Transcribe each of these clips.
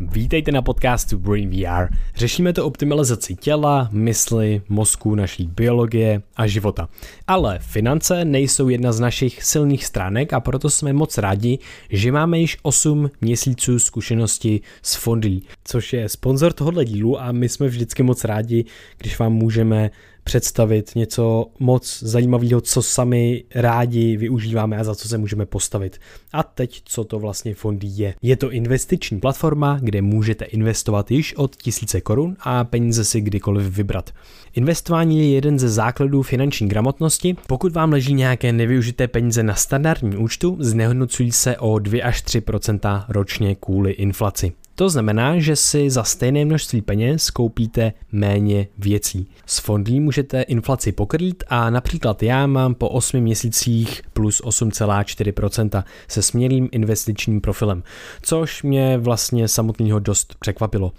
Vítejte na podcastu Brain VR. Řešíme to optimalizaci těla, mysli, mozku, naší biologie a života. Ale finance nejsou jedna z našich silných stránek a proto jsme moc rádi, že máme již 8 měsíců zkušenosti s Fondly, což je sponzor tohohle dílu a my jsme vždycky moc rádi, když vám můžeme představit něco moc zajímavého, co sami rádi využíváme a za co se můžeme postavit. A teď, co to vlastně fondy je. Je to investiční platforma, kde můžete investovat již od tisíce korun a peníze si kdykoliv vybrat. Investování je jeden ze základů finanční gramotnosti. Pokud vám leží nějaké nevyužité peníze na standardním účtu, znehodnocují se o 2 až 3% ročně kvůli inflaci. To znamená, že si za stejné množství peněz koupíte méně věcí. S fondy můžete inflaci pokrýt a například já mám po 8 měsících plus 8,4% se směrným investičním profilem, což mě vlastně samotného dost překvapilo.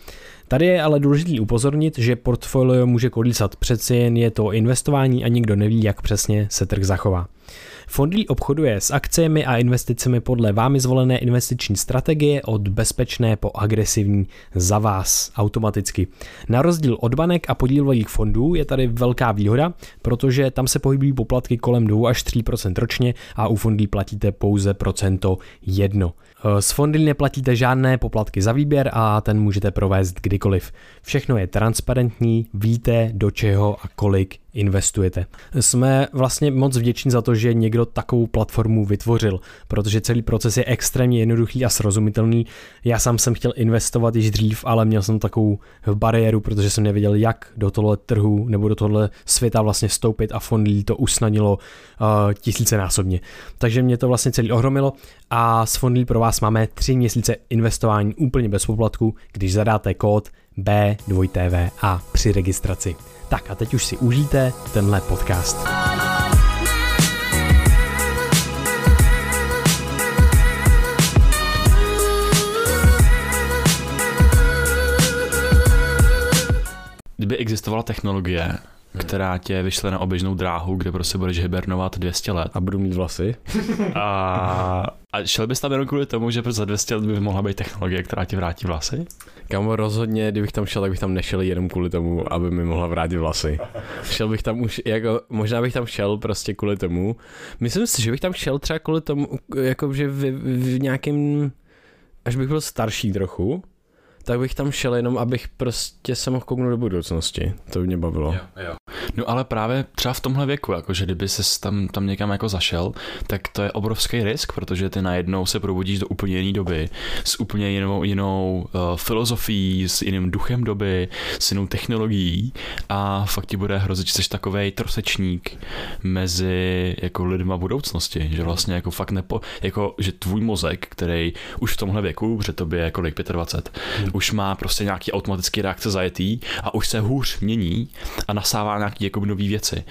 Tady je ale důležité upozornit, že portfolio může kolísat, přeci jen je to investování a nikdo neví, jak přesně se trh zachová. Fondlí obchoduje s akcemi a investicemi podle vámi zvolené investiční strategie od bezpečné po agresivní za vás automaticky. Na rozdíl od banek a podílových fondů je tady velká výhoda, protože tam se pohybují poplatky kolem 2 až 3% ročně a u fondlí platíte pouze procento jedno. S fondy neplatíte žádné poplatky za výběr a ten můžete provést kdykoliv. Všechno je transparentní, víte do čeho a kolik investujete. Jsme vlastně moc vděční za to, že někdo takovou platformu vytvořil, protože celý proces je extrémně jednoduchý a srozumitelný. Já sám jsem chtěl investovat již dřív, ale měl jsem takovou bariéru, protože jsem nevěděl, jak do tohle trhu nebo do tohle světa vlastně vstoupit a Fondly to usnadnilo uh, tisícenásobně. Takže mě to vlastně celý ohromilo a s Fondly pro vás máme tři měsíce investování úplně bez poplatku, když zadáte kód B2TVA při registraci. Tak a teď už si užijte tenhle podcast. Kdyby existovala technologie, která tě vyšle na oběžnou dráhu, kde prostě budeš hibernovat 200 let. A budu mít vlasy. A, a šel bys tam jenom kvůli tomu, že za 200 let by mohla být technologie, která ti vrátí vlasy? Kamo, rozhodně, kdybych tam šel, tak bych tam nešel jenom kvůli tomu, aby mi mohla vrátit vlasy. Šel bych tam už, jako, možná bych tam šel prostě kvůli tomu. Myslím si, že bych tam šel třeba kvůli tomu, jako že v, v nějakém, až bych byl starší trochu, tak bych tam šel jenom, abych prostě se mohl kouknout do budoucnosti. To by mě bavilo. Jo, jo. No ale právě třeba v tomhle věku, jakože kdyby se tam, tam někam jako zašel, tak to je obrovský risk, protože ty najednou se probudíš do úplně jiné doby, s úplně jinou, jinou uh, filozofií, s jiným duchem doby, s jinou technologií a fakt ti bude hrozit, že jsi takový trosečník mezi jako lidma budoucnosti, že vlastně jako fakt nepo, jako že tvůj mozek, který už v tomhle věku, protože tobě je kolik 25, hmm. Už má prostě nějaký automatický reakce zajetý a už se hůř mění a nasává nějaký jako nové věci,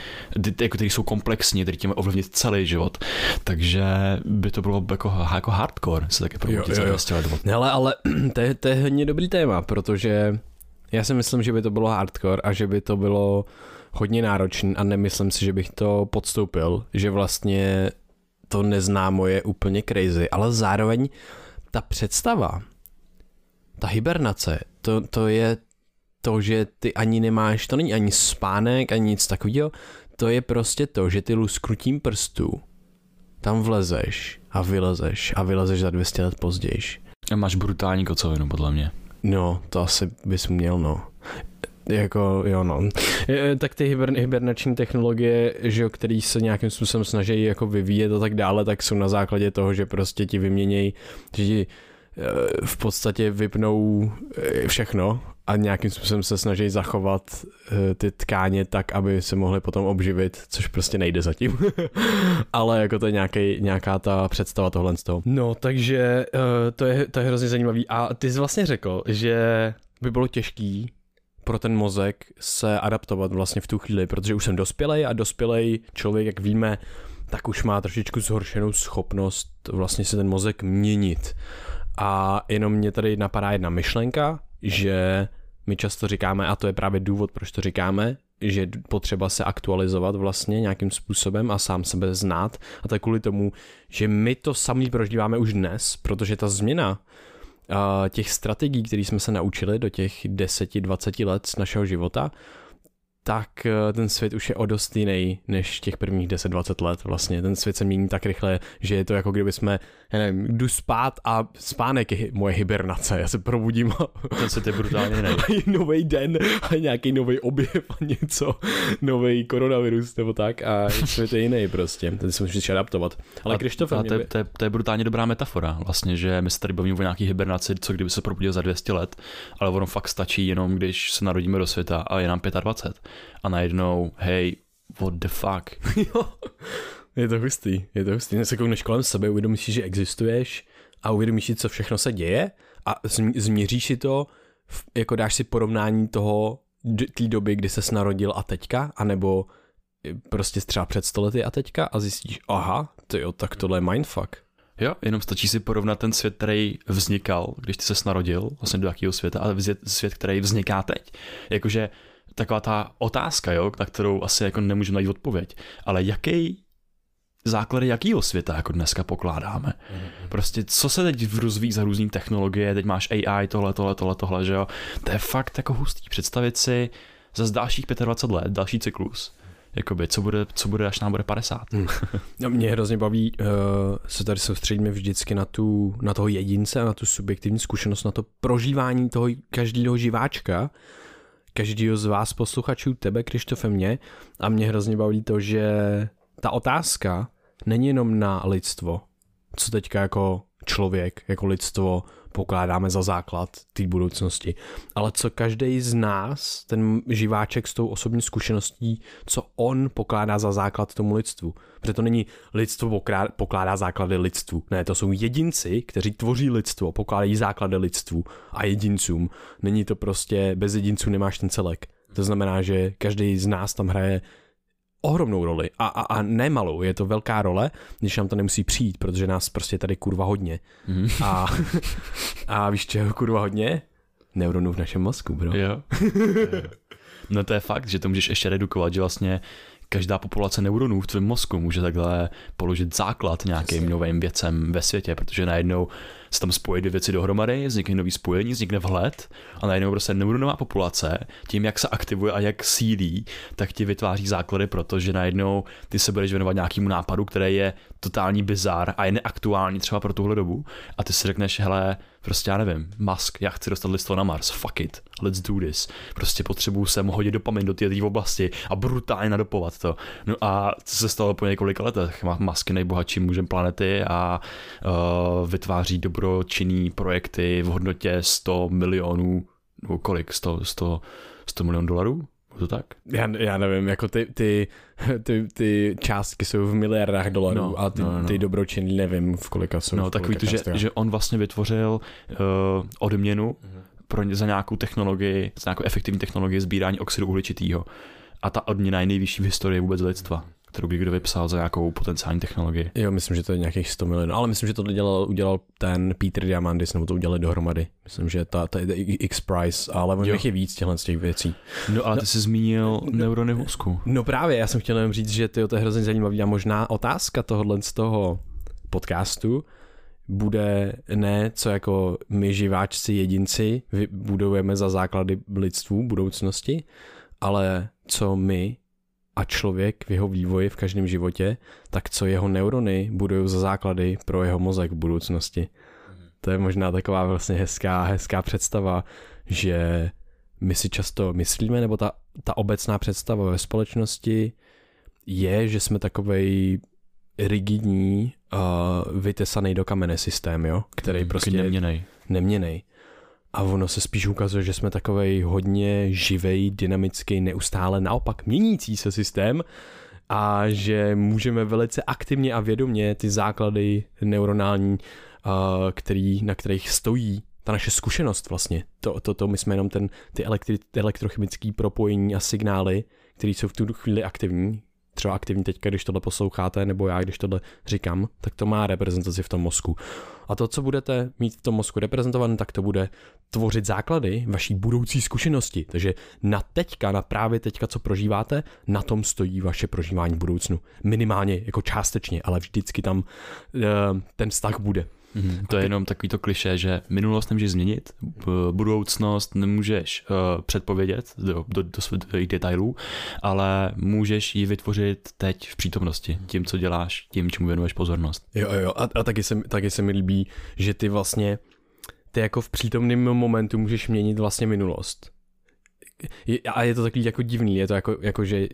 jako, které jsou komplexní, které tím ovlivnit celý život. Takže by to bylo jako, jako hardcore se také probudit za 200 let. Hele, ale to je, to je hodně dobrý téma, protože já si myslím, že by to bylo hardcore a že by to bylo hodně náročný a nemyslím si, že bych to podstoupil, že vlastně to neznámo je úplně crazy, ale zároveň ta představa, ta hibernace, to, to je to, že ty ani nemáš, to není ani spánek, ani nic takového, to je prostě to, že ty lusknutím prstů tam vlezeš a vylezeš a vylezeš za 200 let později. A máš brutální kocovinu, podle mě. No, to asi bys měl, no. Jako, jo, no. Tak ty hiber, hibernační technologie, že jo, který se nějakým způsobem snaží jako vyvíjet a tak dále, tak jsou na základě toho, že prostě ti vyměnějí, že ti v podstatě vypnou eh, všechno a nějakým způsobem se snaží zachovat uh, ty tkáně tak, aby se mohly potom obživit, což prostě nejde zatím. Ale jako to je nějaký, nějaká ta představa tohle z toho. No, takže uh, to, je, to je hrozně zajímavý. A ty jsi vlastně řekl, že by bylo těžký pro ten mozek se adaptovat vlastně v tu chvíli, protože už jsem dospělej a dospělej člověk, jak víme, tak už má trošičku zhoršenou schopnost vlastně se ten mozek měnit. A jenom mě tady napadá jedna myšlenka, že my často říkáme, a to je právě důvod, proč to říkáme, že potřeba se aktualizovat vlastně nějakým způsobem a sám sebe znát. A to je kvůli tomu, že my to sami prožíváme už dnes, protože ta změna těch strategií, které jsme se naučili do těch 10-20 let z našeho života, tak eh, ten svět už je o dost jiný než těch prvních 10-20 let vlastně. Ten svět se mění tak rychle, že je to jako kdyby jsme, já nevím, jdu spát a spánek je moje hibernace. Já se probudím a... Ten svět je brutálně jiný. nový den a nějaký nový objev a něco, nový koronavirus nebo tak a svět je jiný prostě. Ten se musíš adaptovat. Ale Krištof, to, je, to, je, to je brutálně dobrá metafora vlastně, že my se tady bavíme o nějaký hibernaci, co kdyby se probudil za 200 let, ale ono fakt stačí jenom, když se narodíme do světa a je nám 25 a najednou, hej, what the fuck. jo, je to hustý, je to hustý. Se koukneš kolem sebe, uvědomíš si, že existuješ a uvědomíš si, co všechno se děje a změříš si to, jako dáš si porovnání toho, té doby, kdy se narodil a teďka, anebo prostě třeba před stolety a teďka a zjistíš, aha, to jo, tak tohle je mindfuck. Jo, jenom stačí si porovnat ten svět, který vznikal, když ty se narodil, vlastně do jakého světa, a svět, který vzniká teď. Jakože taková ta otázka, jo, na kterou asi jako nemůžeme najít odpověď, ale jaký základy jakýho světa jako dneska pokládáme. Mm-hmm. Prostě co se teď rozvíjí za různý technologie, teď máš AI, tohle, tohle, tohle, tohle, že jo. To je fakt jako hustý. Představit si za dalších 25 let, další cyklus, jakoby, co bude, co bude, až nám bude 50. Hmm. No, mě hrozně baví, uh, se tady soustředíme vždycky na, tu, na toho jedince, na tu subjektivní zkušenost, na to prožívání toho každého živáčka, každýho z vás posluchačů, tebe, Krištofe, mě. A mě hrozně baví to, že ta otázka není jenom na lidstvo, co teďka jako člověk, jako lidstvo pokládáme za základ té budoucnosti. Ale co každý z nás, ten živáček s tou osobní zkušeností, co on pokládá za základ tomu lidstvu. Protože to není lidstvo pokládá základy lidstvu. Ne, to jsou jedinci, kteří tvoří lidstvo, pokládají základy lidstvu a jedincům. Není to prostě, bez jedinců nemáš ten celek. To znamená, že každý z nás tam hraje ohromnou roli a, a, a nemalou, je to velká role, když nám to nemusí přijít, protože nás prostě tady kurva hodně. Mm. A, a víš čeho kurva hodně? Neuronů v našem mozku, bro. Jo. no to je fakt, že to můžeš ještě redukovat, že vlastně každá populace neuronů v tvém mozku může takhle položit základ nějakým novým věcem ve světě, protože najednou se tam spojí dvě věci dohromady, vznikne nový spojení, vznikne vhled a najednou prostě neuronová populace, tím jak se aktivuje a jak sílí, tak ti vytváří základy, protože najednou ty se budeš věnovat nějakému nápadu, který je totální bizar a je neaktuální třeba pro tuhle dobu. A ty si řekneš, hele, prostě já nevím, Musk, já chci dostat listvo na Mars, fuck it, let's do this. Prostě potřebuju sem hodit dopamin do té oblasti a brutálně nadopovat to. No a co se stalo po několika letech? Musk je nejbohatší mužem planety a uh, vytváří dobročinný projekty v hodnotě 100 milionů, nebo kolik, 100, 100, 100 milionů dolarů? To tak? Já, já nevím, jako ty, ty, ty, ty částky jsou v miliardách dolarů no, a ty, no, no. ty dobročiny nevím, v kolika jsou. No, takový to, že, že on vlastně vytvořil uh, odměnu mm-hmm. pro, za nějakou technologii, za nějakou efektivní technologii sbírání oxidu uhličitého. A ta odměna je nejvyšší v historii vůbec lidstva kterou by kdo vypsal za nějakou potenciální technologii. Jo, myslím, že to je nějakých 100 milionů, ale myslím, že to dělal, udělal ten Peter Diamandis, nebo to udělali dohromady. Myslím, že ta, ta X-Price, ale on je víc těchto z těch věcí. No ale no, ty jsi zmínil no, neurony v mozku. No právě, já jsem chtěl jenom říct, že ty, to je hrozně zajímavý a možná otázka tohohle z toho podcastu bude ne, co jako my živáčci jedinci budujeme za základy lidstvu budoucnosti, ale co my a člověk v jeho vývoji v každém životě, tak co jeho neurony budují za základy pro jeho mozek v budoucnosti. To je možná taková vlastně hezká, hezká představa, že my si často myslíme, nebo ta, ta obecná představa ve společnosti je, že jsme takovej rigidní, uh, vytesaný do kamene systém, jo? který prostě... Neměnej. Neměnej. A ono se spíš ukazuje, že jsme takový hodně živej, dynamický, neustále naopak měnící se systém a že můžeme velice aktivně a vědomě ty základy neuronální, který, na kterých stojí ta naše zkušenost vlastně, to, to, to my jsme jenom ten, ty elektri, elektrochemické propojení a signály, které jsou v tu chvíli aktivní, třeba aktivní teďka, když tohle posloucháte, nebo já, když tohle říkám, tak to má reprezentaci v tom mozku. A to, co budete mít v tom mozku reprezentované, tak to bude tvořit základy vaší budoucí zkušenosti. Takže na teďka, na právě teďka, co prožíváte, na tom stojí vaše prožívání v budoucnu. Minimálně jako částečně, ale vždycky tam uh, ten vztah bude. Mm, to je jenom takový to kliše, že minulost nemůžeš změnit, budoucnost nemůžeš uh, předpovědět do, do, do, do detailů, ale můžeš ji vytvořit teď v přítomnosti, tím, co děláš, tím, čemu věnuješ pozornost. Jo, jo, a, a taky, se, taky se mi líbí, že ty vlastně, ty jako v přítomném momentu můžeš měnit vlastně minulost. Je, a je to takový jako divný, je to jako, jako že...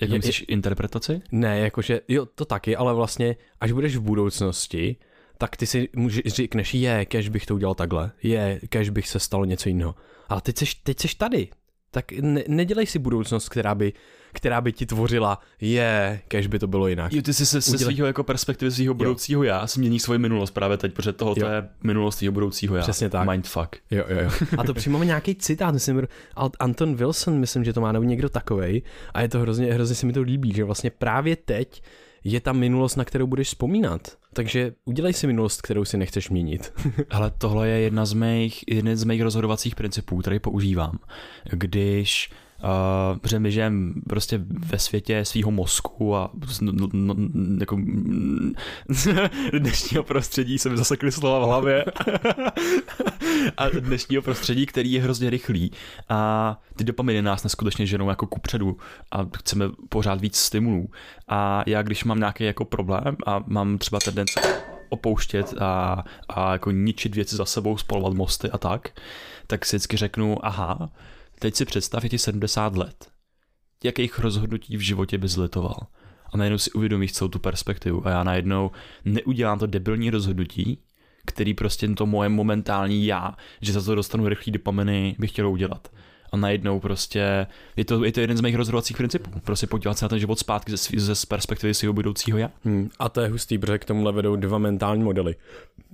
Jak je, myslíš interpretaci? Ne, jakože, jo, to taky, ale vlastně, až budeš v budoucnosti, tak ty si můžeš říkneš, je, kež bych to udělal takhle, je, kež bych se stalo něco jiného. Ale teď jsi, teď jsi tady, tak ne, nedělej si budoucnost, která by, která by ti tvořila, je, kež by to bylo jinak. Jo, ty si se, se svého jako perspektivy svého budoucího já změníš svoji minulost právě teď, protože toho to je minulost tvého budoucího já. Přesně tak. Mindfuck. Jo, jo, jo. A to přímo nějaký citát, myslím, Anton Wilson, myslím, že to má nebo někdo takovej a je to hrozně, hrozně se mi to líbí, že vlastně právě teď je ta minulost, na kterou budeš vzpomínat. Takže udělej si minulost, kterou si nechceš měnit. Ale tohle je jedna z mých, jeden z mých rozhodovacích principů, který používám. Když Uh, protože my žijeme prostě ve světě svého mozku a no, no, no, jako dnešního prostředí se mi zasekly slova v hlavě. A dnešního prostředí, který je hrozně rychlý. A ty dopaminy nás neskutečně ženou jako kupředu a chceme pořád víc stimulů. A já když mám nějaký jako problém a mám třeba tendence opouštět a, a jako ničit věci za sebou, spolovat mosty a tak, tak si vždycky řeknu, aha, Teď si představ, je ti 70 let. Jakých rozhodnutí v životě bys litoval? A najednou si uvědomíš celou tu perspektivu a já najednou neudělám to debilní rozhodnutí, který prostě to moje momentální já, že za to dostanu rychlý dopaminy, bych chtěl udělat a najednou prostě je to, je to jeden z mých rozhodovacích principů. Prostě podívat se na ten život zpátky ze, ze perspektivy svého budoucího já. Hmm, a to je hustý, protože k tomuhle vedou dva mentální modely.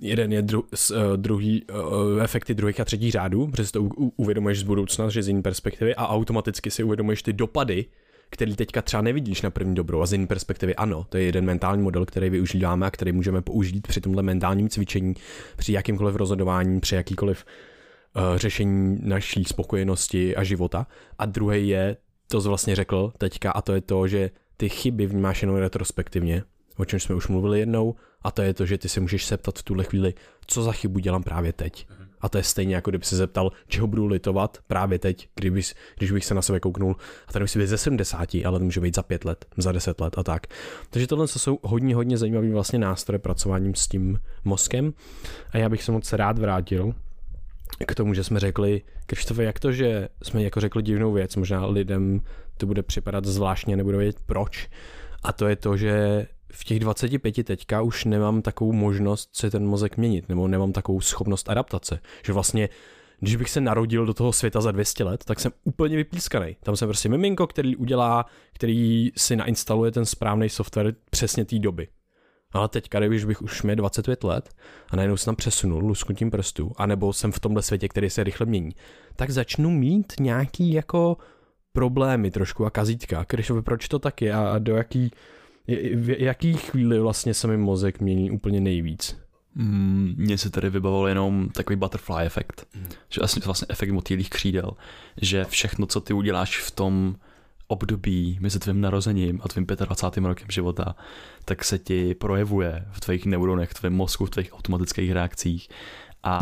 Jeden je dru, s, uh, druhý, uh, efekty druhých a třetích řádů, protože si to u, uvědomuješ z budoucna, že z jiné perspektivy a automaticky si uvědomuješ ty dopady, který teďka třeba nevidíš na první dobrou a z jiné perspektivy ano, to je jeden mentální model, který využíváme a který můžeme použít při tomhle mentálním cvičení, při jakýmkoliv rozhodování, při jakýkoliv uh, řešení naší spokojenosti a života. A druhý je, to vlastně řekl teďka, a to je to, že ty chyby vnímáš jenom retrospektivně, o čem jsme už mluvili jednou, a to je to, že ty se můžeš septat v tuhle chvíli, co za chybu dělám právě teď. A to je stejně jako kdyby se zeptal, čeho budu litovat právě teď, kdybys, když bych se na sebe kouknul. A to nemusí být ze 70, ale to může být za 5 let, za 10 let a tak. Takže tohle jsou hodně, hodně zajímavý vlastně nástroje pracováním s tím mozkem. A já bych se moc rád vrátil k tomu, že jsme řekli, Krištofe, jak to, že jsme jako řekli divnou věc, možná lidem to bude připadat zvláštně, nebudu vědět proč, a to je to, že v těch 25 teďka už nemám takovou možnost se ten mozek měnit, nebo nemám takovou schopnost adaptace, že vlastně když bych se narodil do toho světa za 200 let, tak jsem úplně vypískaný. Tam jsem prostě miminko, který udělá, který si nainstaluje ten správný software přesně té doby. Ale teďka, když bych už měl 25 let a najednou se tam přesunul lusknutím prstů, anebo jsem v tomhle světě, který se rychle mění, tak začnu mít nějaký jako problémy trošku a kazítka. Krišovi, proč to tak je a do jaký, v jaký chvíli vlastně se mi mozek mění úplně nejvíc? Mm, mně se tady vybavil jenom takový butterfly efekt, mm. že vlastně, vlastně efekt motýlých křídel, že všechno, co ty uděláš v tom období mezi tvým narozením a tvým 25. rokem života, tak se ti projevuje v tvých neuronech, v tvém mozku, v tvých automatických reakcích a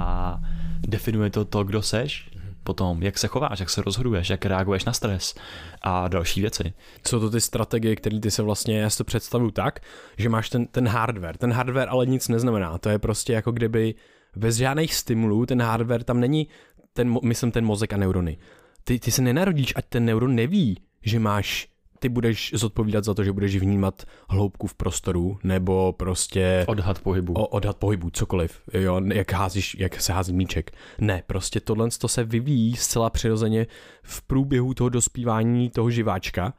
definuje to to, kdo seš, potom, jak se chováš, jak se rozhoduješ, jak reaguješ na stres a další věci. Co to ty strategie, které ty se vlastně, já si to představuju tak, že máš ten, ten hardware. Ten hardware ale nic neznamená. To je prostě jako kdyby bez žádných stimulů, ten hardware tam není, ten, myslím ten mozek a neurony. Ty, ty se nenarodíš, ať ten neuron neví, že máš ty budeš zodpovídat za to, že budeš vnímat hloubku v prostoru, nebo prostě... Odhad pohybu. O, odhad pohybu, cokoliv, jo, jak, házíš, jak se hází míček. Ne, prostě tohle to se vyvíjí zcela přirozeně v průběhu toho dospívání toho živáčka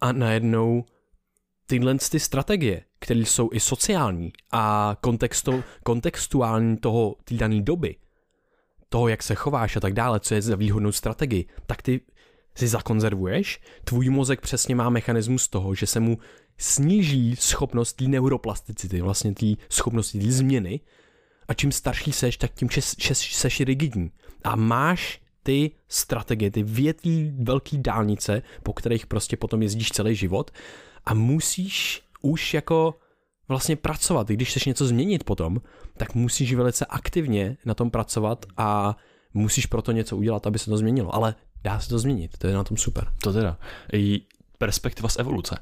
a najednou tyhle ty strategie, které jsou i sociální a kontextu, kontextuální toho té dané doby, toho, jak se chováš a tak dále, co je za výhodnou strategii, tak ty si zakonzervuješ, tvůj mozek přesně má mechanismus toho, že se mu sníží schopnost té neuroplasticity, vlastně té schopnosti té změny a čím starší seš, tak tím šes, šes, seš rigidní. A máš ty strategie, ty větví velký dálnice, po kterých prostě potom jezdíš celý život a musíš už jako vlastně pracovat. Když chceš něco změnit potom, tak musíš velice aktivně na tom pracovat a musíš proto něco udělat, aby se to změnilo. Ale dá se to změnit, to je na tom super. To teda. I perspektiva z evoluce.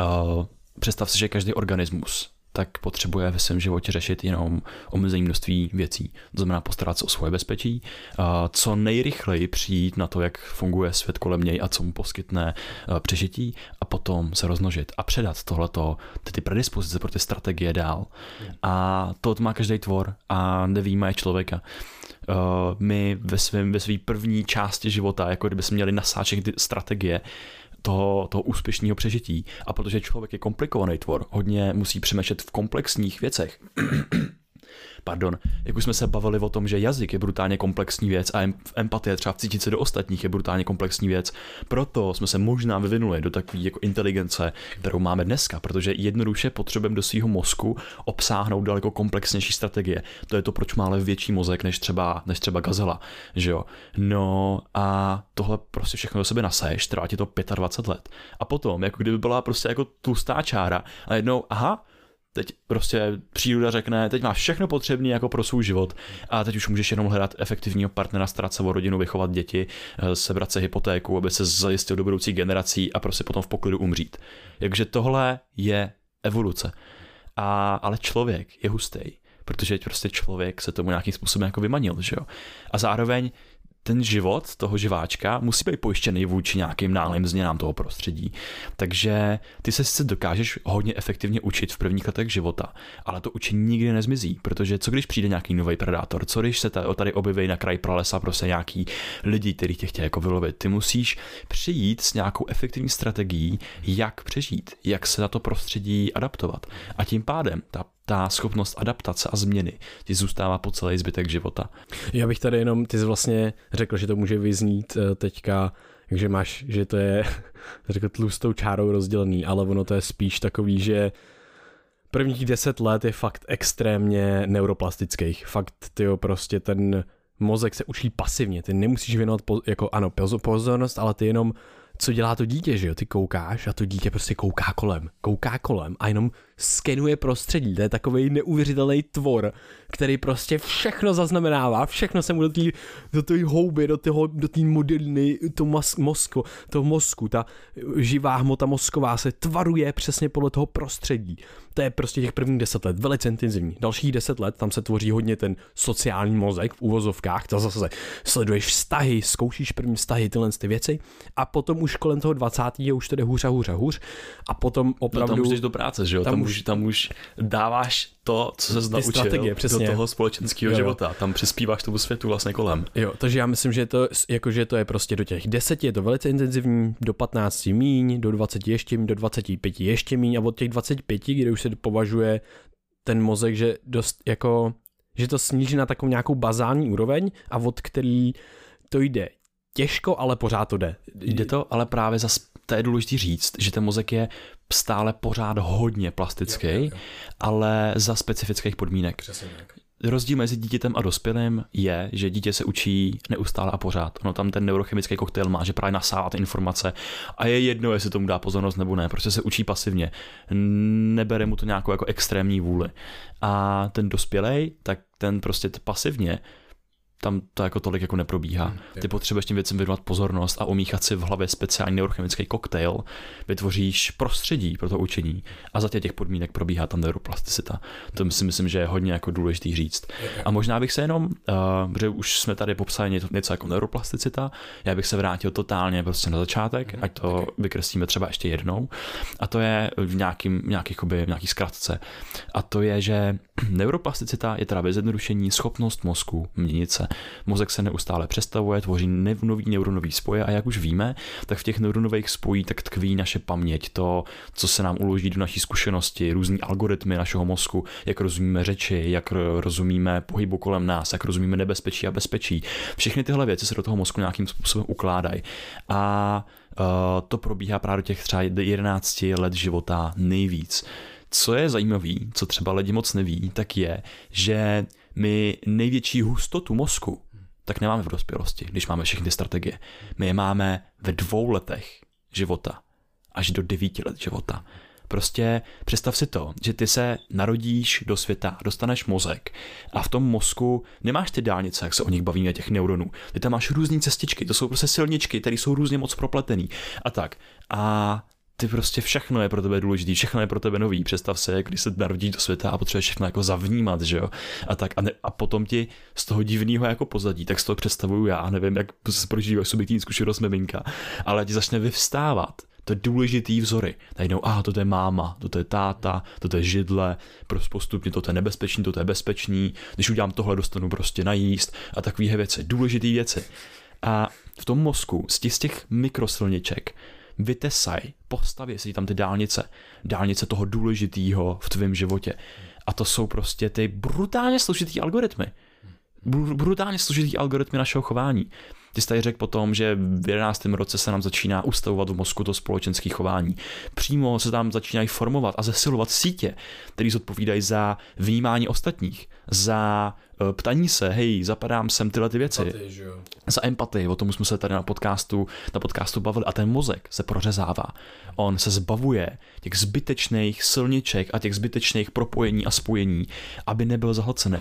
Uh, představ si, že každý organismus tak potřebuje ve svém životě řešit jenom omezené množství věcí. To znamená postarat se o svoje bezpečí, a co nejrychleji přijít na to, jak funguje svět kolem něj a co mu poskytne přežití a potom se rozmnožit a předat tohleto, ty, ty predispozice pro ty strategie dál. A to má každý tvor a nevýjímaje člověka. Uh, my ve, svém, ve své první části života, jako kdyby jsme měli nasáček strategie, toho, toho úspěšného přežití. A protože člověk je komplikovaný tvor, hodně musí přemýšlet v komplexních věcech, pardon, jak už jsme se bavili o tom, že jazyk je brutálně komplexní věc a empatie, třeba cítit se do ostatních, je brutálně komplexní věc. Proto jsme se možná vyvinuli do takové jako inteligence, kterou máme dneska, protože jednoduše potřebujeme do svého mozku obsáhnout daleko komplexnější strategie. To je to, proč máme větší mozek než třeba, než třeba gazela, že jo. No a tohle prostě všechno do sebe nasaješ, trvá ti to 25 let. A potom, jako kdyby byla prostě jako tlustá čára a jednou, aha, teď prostě příroda řekne, teď máš všechno potřebné jako pro svůj život a teď už můžeš jenom hledat efektivního partnera, starat se o rodinu, vychovat děti, eh, sebrat se hypotéku, aby se zajistil do budoucí generací a prostě potom v poklidu umřít. Takže tohle je evoluce. A, ale člověk je hustý, protože prostě člověk se tomu nějakým způsobem jako vymanil, že jo. A zároveň ten život toho živáčka musí být pojištěný vůči nějakým nálým změnám toho prostředí. Takže ty se sice dokážeš hodně efektivně učit v prvních letech života, ale to učení nikdy nezmizí, protože co když přijde nějaký nový predátor, co když se tady objeví na kraji pralesa prostě nějaký lidi, kteří tě chtějí jako vylovit. Ty musíš přijít s nějakou efektivní strategií, jak přežít, jak se na to prostředí adaptovat. A tím pádem ta ta schopnost adaptace a změny ti zůstává po celý zbytek života. Já bych tady jenom, ty jsi vlastně řekl, že to může vyznít eh, teďka, že máš, že to je, řekl tlustou čárou rozdělený, ale ono to je spíš takový, že prvních deset let je fakt extrémně neuroplastických. Fakt, ty prostě ten mozek se učí pasivně, ty nemusíš věnovat, po, jako ano, pozornost, ale ty jenom co dělá to dítě, že jo? Ty koukáš a to dítě prostě kouká kolem, kouká kolem a jenom skenuje prostředí. To je takový neuvěřitelný tvor, který prostě všechno zaznamenává, všechno se mu do té do tý houby, do té do tý moderny, to mozku, toho mozku, ta živá hmota mozková se tvaruje přesně podle toho prostředí. To je prostě těch prvních deset let, velice intenzivní. Dalších deset let tam se tvoří hodně ten sociální mozek v úvozovkách, to zase sleduješ vztahy, zkoušíš první vztahy, tyhle ty věci a potom už kolem toho 20. je už to jde hůř a hůř a hůř a potom opravdu... No tam už jdeš do práce, že jo? Tam, tam, už, tam už dáváš to, co se naučil strategie, přesně. do toho společenského jo. života. Tam přispíváš tomu světu vlastně kolem. Jo, takže já myslím, že to, jako, že to je prostě do těch 10 je to velice intenzivní, do 15 míň, do 20 ještě míň, do 25 ještě míň a od těch 25, kde už se považuje ten mozek, že dost jako, že to sníží na takovou nějakou bazální úroveň a od který to jde těžko, ale pořád to jde. Jde to, ale právě zase to je důležité říct, že ten mozek je stále pořád hodně plastický, jo, jo, jo. ale za specifických podmínek. Přesně tak. Rozdíl mezi dítětem a dospělým je, že dítě se učí neustále a pořád. Ono tam ten neurochemický koktejl má, že právě nasává ty informace a je jedno, jestli tomu dá pozornost nebo ne. Prostě se učí pasivně. Nebere mu to nějakou jako extrémní vůli. A ten dospělej, tak ten prostě pasivně tam to jako tolik jako neprobíhá. Hmm, Ty potřebuješ těm věcem věnovat pozornost a umíchat si v hlavě speciální neurochemický koktejl, vytvoříš prostředí pro to učení a za těch podmínek probíhá tam neuroplasticita. To si myslím, že je hodně jako důležitý říct. A možná bych se jenom, uh, že už jsme tady popsali něco, něco jako neuroplasticita, já bych se vrátil totálně prostě na začátek, hmm, ať to vykreslíme třeba ještě jednou. A to je v nějakým, nějaký, jakoby, nějaký zkratce. A to je, že neuroplasticita je teda zjednodušení schopnost mozku měnit se. Mozek se neustále přestavuje, tvoří nový neuronový spoje a jak už víme, tak v těch neuronových spojí tak tkví naše paměť, to, co se nám uloží do naší zkušenosti, různý algoritmy našeho mozku, jak rozumíme řeči, jak rozumíme pohybu kolem nás, jak rozumíme nebezpečí a bezpečí. Všechny tyhle věci se do toho mozku nějakým způsobem ukládají. A uh, to probíhá právě do těch třeba 11 let života nejvíc. Co je zajímavé, co třeba lidi moc neví, tak je, že my největší hustotu mozku tak nemáme v dospělosti, když máme všechny strategie. My je máme ve dvou letech života až do devíti let života. Prostě představ si to, že ty se narodíš do světa, dostaneš mozek a v tom mozku nemáš ty dálnice, jak se o nich bavíme, těch neuronů. Ty tam máš různé cestičky, to jsou prostě silničky, které jsou různě moc propletený a tak. A ty prostě všechno je pro tebe důležitý, všechno je pro tebe nový. Představ se, když se narodíš do světa a potřebuješ všechno jako zavnímat, že jo? A tak a, ne, a potom ti z toho divného jako pozadí, tak z toho představuju já, nevím, jak se prožívá subjektivní zkušenost miminka, ale ti začne vyvstávat to je důležitý vzory. Najednou, a to je máma, to je táta, to je židle, prostě postupně to je nebezpečný, to je bezpečný, když udělám tohle, dostanu prostě najíst a takové věci, důležité věci. A v tom mozku z těch mikrosilniček vytesaj, postaví si tam ty dálnice, dálnice toho důležitého v tvém životě. A to jsou prostě ty brutálně složitý algoritmy. Brutálně složitý algoritmy našeho chování. Ty jsi tady řekl potom, že v 11. roce se nám začíná ustavovat v mozku to společenské chování. Přímo se tam začínají formovat a zesilovat sítě, které zodpovídají za vnímání ostatních, za uh, ptaní se, hej, zapadám sem tyhle ty věci. Empatii, za empatii, o tom jsme se tady na podcastu, na podcastu bavili. A ten mozek se prořezává. On se zbavuje těch zbytečných silniček a těch zbytečných propojení a spojení, aby nebyl zahlcený.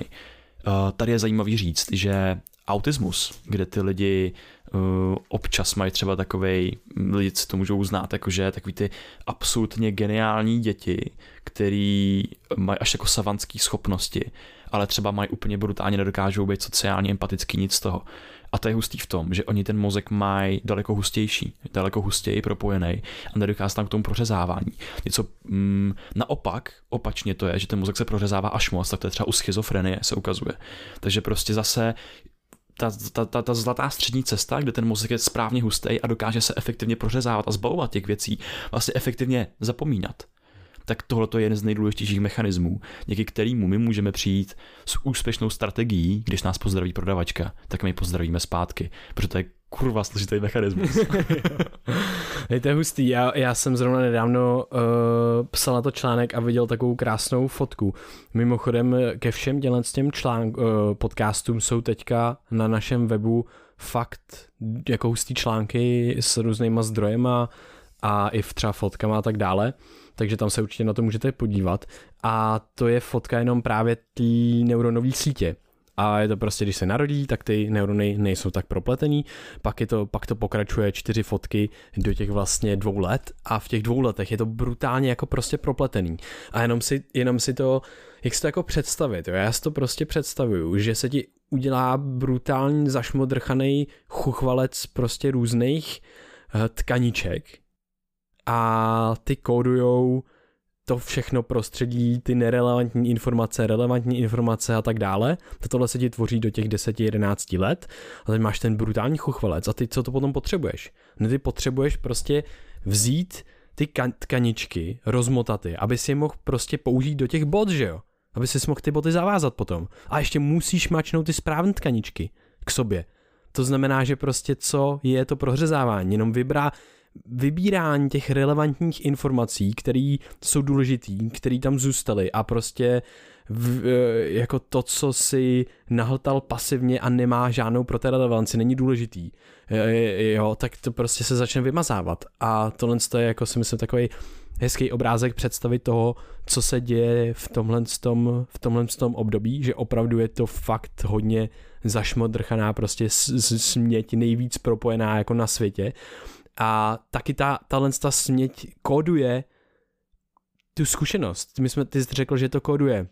Uh, tady je zajímavý říct, že autismus, kde ty lidi uh, občas mají třeba takovej, lidi si to můžou uznat, jakože takový ty absolutně geniální děti, který mají až jako savantské schopnosti, ale třeba mají úplně brutálně nedokážou být sociálně empatický, nic z toho. A to je hustý v tom, že oni ten mozek mají daleko hustější, daleko hustěji propojený a nedochází tam k tomu prořezávání. Něco mm, naopak, opačně to je, že ten mozek se prořezává až moc, tak to je třeba u schizofrenie se ukazuje. Takže prostě zase ta, ta, ta, ta zlatá střední cesta, kde ten mozek je správně hustý a dokáže se efektivně prořezávat a zbavovat těch věcí, vlastně efektivně zapomínat. Tak tohle je jeden z nejdůležitějších mechanismů, díky kterému my můžeme přijít s úspěšnou strategií, když nás pozdraví prodavačka, tak my pozdravíme zpátky, protože to je kurva složitý mechanismus. Hej, to je hustý. Já, já jsem zrovna nedávno uh, psal na to článek a viděl takovou krásnou fotku. Mimochodem ke všem dělen s těm článk, uh, podcastům jsou teďka na našem webu fakt jako hustý články s různýma zdrojema a i v třeba fotkama a tak dále takže tam se určitě na to můžete podívat. A to je fotka jenom právě té neuronové sítě. A je to prostě, když se narodí, tak ty neurony nejsou tak propletený, pak, je to, pak to pokračuje čtyři fotky do těch vlastně dvou let a v těch dvou letech je to brutálně jako prostě propletený. A jenom si, jenom si to, jak si to jako představit, jo? já si to prostě představuju, že se ti udělá brutální zašmodrchaný chuchvalec prostě různých eh, tkaniček, a ty kódujou to všechno prostředí, ty nerelevantní informace, relevantní informace a tak dále. To tohle se ti tvoří do těch 10-11 let a teď máš ten brutální chuchvalec a ty co to potom potřebuješ? No ty potřebuješ prostě vzít ty tkaničky, rozmotat je, aby si je mohl prostě použít do těch bot, že jo? Aby si mohl ty boty zavázat potom. A ještě musíš mačnout ty správné tkaničky k sobě. To znamená, že prostě co je to prohřezávání, jenom vybrá, vybírání těch relevantních informací, které jsou důležitý, které tam zůstaly a prostě v, e, jako to, co si nahltal pasivně a nemá žádnou pro té relevanci, není důležitý, e, jo, tak to prostě se začne vymazávat. A tohle je jako si myslím takový hezký obrázek představit toho, co se děje v tomhle, tom, v tomhle tom období, že opravdu je to fakt hodně zašmodrchaná prostě směť nejvíc propojená jako na světě a taky ta, tahle ta směť kóduje tu zkušenost. My jsme, ty jsi řekl, že to kóduje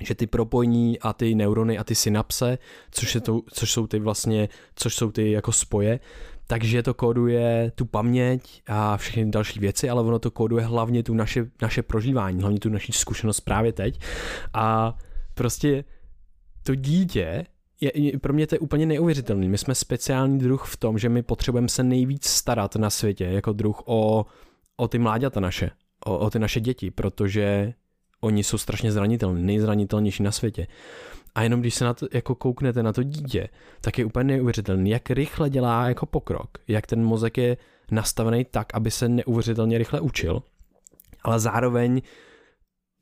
že ty propojení a ty neurony a ty synapse, což, je to, což jsou ty vlastně, což jsou ty jako spoje, takže to kóduje tu paměť a všechny další věci, ale ono to kóduje hlavně tu naše, naše prožívání, hlavně tu naši zkušenost právě teď a prostě to dítě je, pro mě to je úplně neuvěřitelný. My jsme speciální druh v tom, že my potřebujeme se nejvíc starat na světě jako druh o, o ty mláďata naše, o, o ty naše děti, protože oni jsou strašně zranitelní, nejzranitelnější na světě. A jenom když se na to jako kouknete na to dítě, tak je úplně neuvěřitelný, jak rychle dělá jako pokrok, jak ten mozek je nastavený tak, aby se neuvěřitelně rychle učil, ale zároveň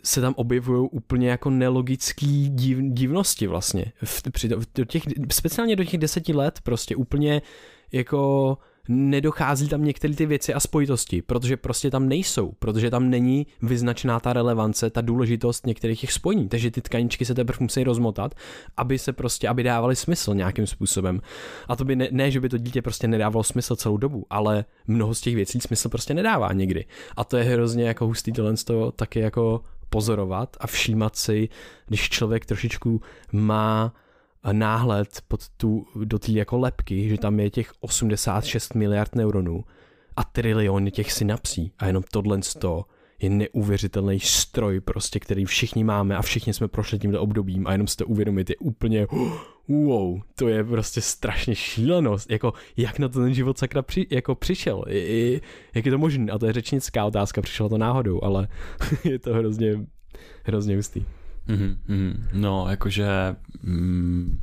se tam objevují úplně jako nelogický div, divnosti vlastně. V, při, do těch, speciálně do těch deseti let prostě úplně jako nedochází tam některé ty věci a spojitosti, protože prostě tam nejsou, protože tam není vyznačená ta relevance, ta důležitost některých těch spojení, takže ty tkaničky se teprve musí rozmotat, aby se prostě, aby dávaly smysl nějakým způsobem. A to by ne, ne, že by to dítě prostě nedávalo smysl celou dobu, ale mnoho z těch věcí smysl prostě nedává někdy. A to je hrozně jako hustý tohle z toho taky jako pozorovat a všímat si, když člověk trošičku má náhled pod tu, do té jako lepky, že tam je těch 86 miliard neuronů a triliony těch synapsí. A jenom tohle to je neuvěřitelný stroj prostě, který všichni máme a všichni jsme prošli tímto obdobím a jenom si to uvědomit je úplně wow, to je prostě strašně šílenost, jako jak na to ten život sakra při, jako přišel, I, i, jak je to možné a to je řečnická otázka, přišla to náhodou, ale je to hrozně, hrozně hustý. Mm-hmm, no, jakože mm,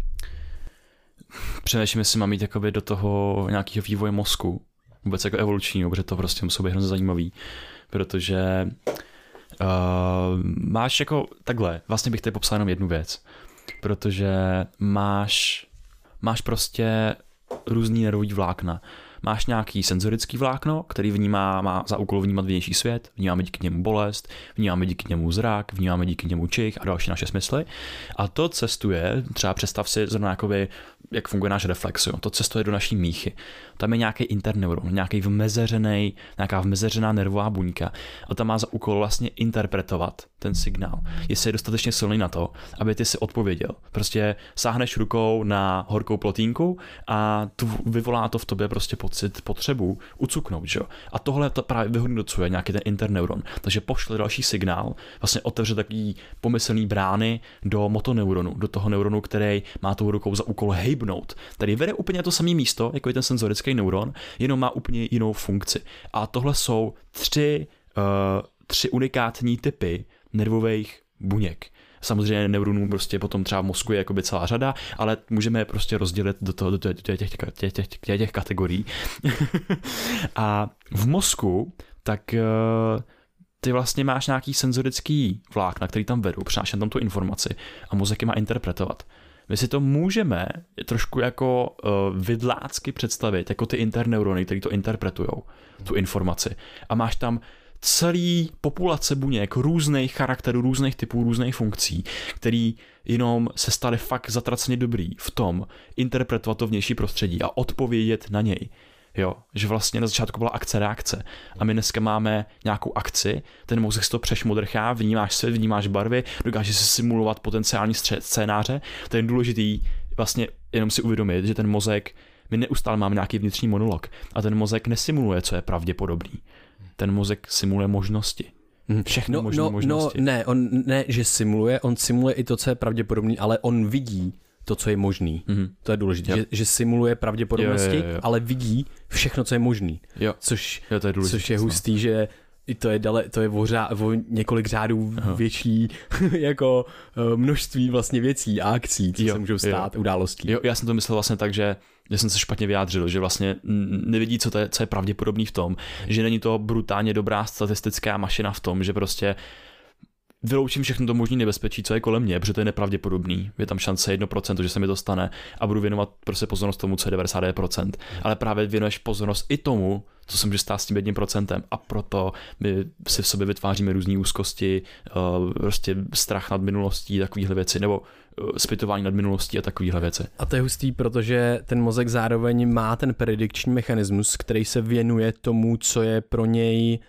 přemýšlím, jestli mám jít jakoby do toho nějakého vývoje mozku, vůbec jako evolučního, protože to prostě musí být hrozně zajímavý, protože uh, máš jako takhle, vlastně bych tady popsal jenom jednu věc, protože máš, máš prostě různý nervový vlákna máš nějaký senzorický vlákno, který vnímá, má za úkol vnímat vnější svět, vnímáme díky němu bolest, vnímáme díky němu zrak, vnímáme díky němu čich a další naše smysly. A to cestuje, třeba představ si zrovna jakoby, jak funguje náš reflex, jo. to cestuje do naší míchy. Tam je nějaký interneuron, nějaký vmezeřený, nějaká vmezeřená nervová buňka a ta má za úkol vlastně interpretovat ten signál, jestli je dostatečně silný na to, aby ty si odpověděl. Prostě sáhneš rukou na horkou plotínku a tu vyvolá to v tobě prostě pocit potřebu ucuknout, že? A tohle to právě vyhodnocuje nějaký ten interneuron. Takže pošle další signál, vlastně otevře takový pomyslný brány do motoneuronu, do toho neuronu, který má tou rukou za úkol hejbnout. Tady vede úplně to samé místo, jako je ten senzorický neuron, jenom má úplně jinou funkci. A tohle jsou tři, uh, tři unikátní typy nervových buněk. Samozřejmě neuronů prostě potom třeba v mozku je jakoby celá řada, ale můžeme je prostě rozdělit do, toho, do těch, těch, těch, těch, těch, těch kategorií. a v mozku tak eh, ty vlastně máš nějaký senzorický vlákna, který tam vedou, přináší tam tu informaci a mozek je má interpretovat. My si to můžeme trošku jako uh, vidlácky představit, jako ty interneurony, které to interpretují, tu informaci. A máš tam celý populace buněk různých charakterů, různých typů, různých funkcí, který jenom se staly fakt zatraceně dobrý v tom interpretovat to vnější prostředí a odpovědět na něj. Jo, že vlastně na začátku byla akce reakce a my dneska máme nějakou akci, ten mozek si to přešmodrchá, vnímáš svět, vnímáš barvy, dokáže si simulovat potenciální scénáře, to je důležitý vlastně jenom si uvědomit, že ten mozek, my neustále máme nějaký vnitřní monolog a ten mozek nesimuluje, co je pravděpodobný ten mozek simuluje možnosti. Mhm. Všechno no, možné no, možnosti. No, ne, on ne, že simuluje, on simuluje i to, co je pravděpodobný, ale on vidí to, co je možný. Mm-hmm. To je důležité, že, že simuluje pravděpodobnosti, jo, jo, jo, ale vidí všechno, co je možný. Jo. Což, jo, to je což je hustý, že i to je, dale, to je o, řá, o několik řádů Aha. větší jako uh, množství vlastně věcí a akcí, co jo, se můžou stát, jo. událostí. Jo, já jsem to myslel vlastně tak, že já jsem se špatně vyjádřil, že vlastně nevidí, co, to je, co je pravděpodobný v tom, že není to brutálně dobrá statistická mašina v tom, že prostě vyloučím všechno to možné nebezpečí, co je kolem mě, protože to je nepravděpodobný. Je tam šance 1%, že se mi to stane a budu věnovat prostě pozornost tomu, co je 99%. Ale právě věnuješ pozornost i tomu, co se může stát s tím jedním procentem a proto my si v sobě vytváříme různé úzkosti, uh, prostě strach nad minulostí, takovéhle věci, nebo zpytování nad minulostí a takovéhle věci. A to je hustý, protože ten mozek zároveň má ten predikční mechanismus, který se věnuje tomu, co je pro něj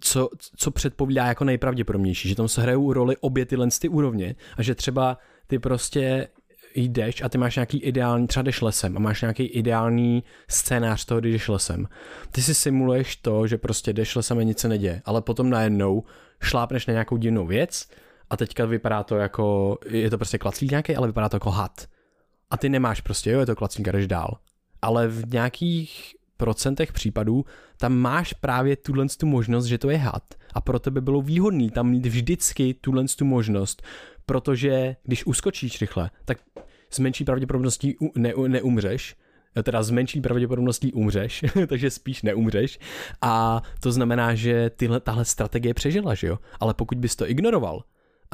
co, co předpovídá jako nejpravděpodobnější, že tam se hrajou roli obě tyhle ty úrovně a že třeba ty prostě jdeš a ty máš nějaký ideální, třeba jdeš lesem a máš nějaký ideální scénář toho, když jdeš lesem. Ty si simuluješ to, že prostě jdeš lesem a nic se neděje, ale potom najednou šlápneš na nějakou divnou věc a teďka vypadá to jako, je to prostě klaclík nějaký, ale vypadá to jako had. A ty nemáš prostě, jo, je to klaclík a jdeš dál. Ale v nějakých procentech případů tam máš právě tuhle tu možnost, že to je had. A pro tebe bylo výhodný tam mít vždycky tuhle tu možnost, protože když uskočíš rychle, tak s menší pravděpodobností ne, neumřeš, teda s menší pravděpodobností umřeš, takže spíš neumřeš a to znamená, že tyhle, tahle strategie přežila, že jo? Ale pokud bys to ignoroval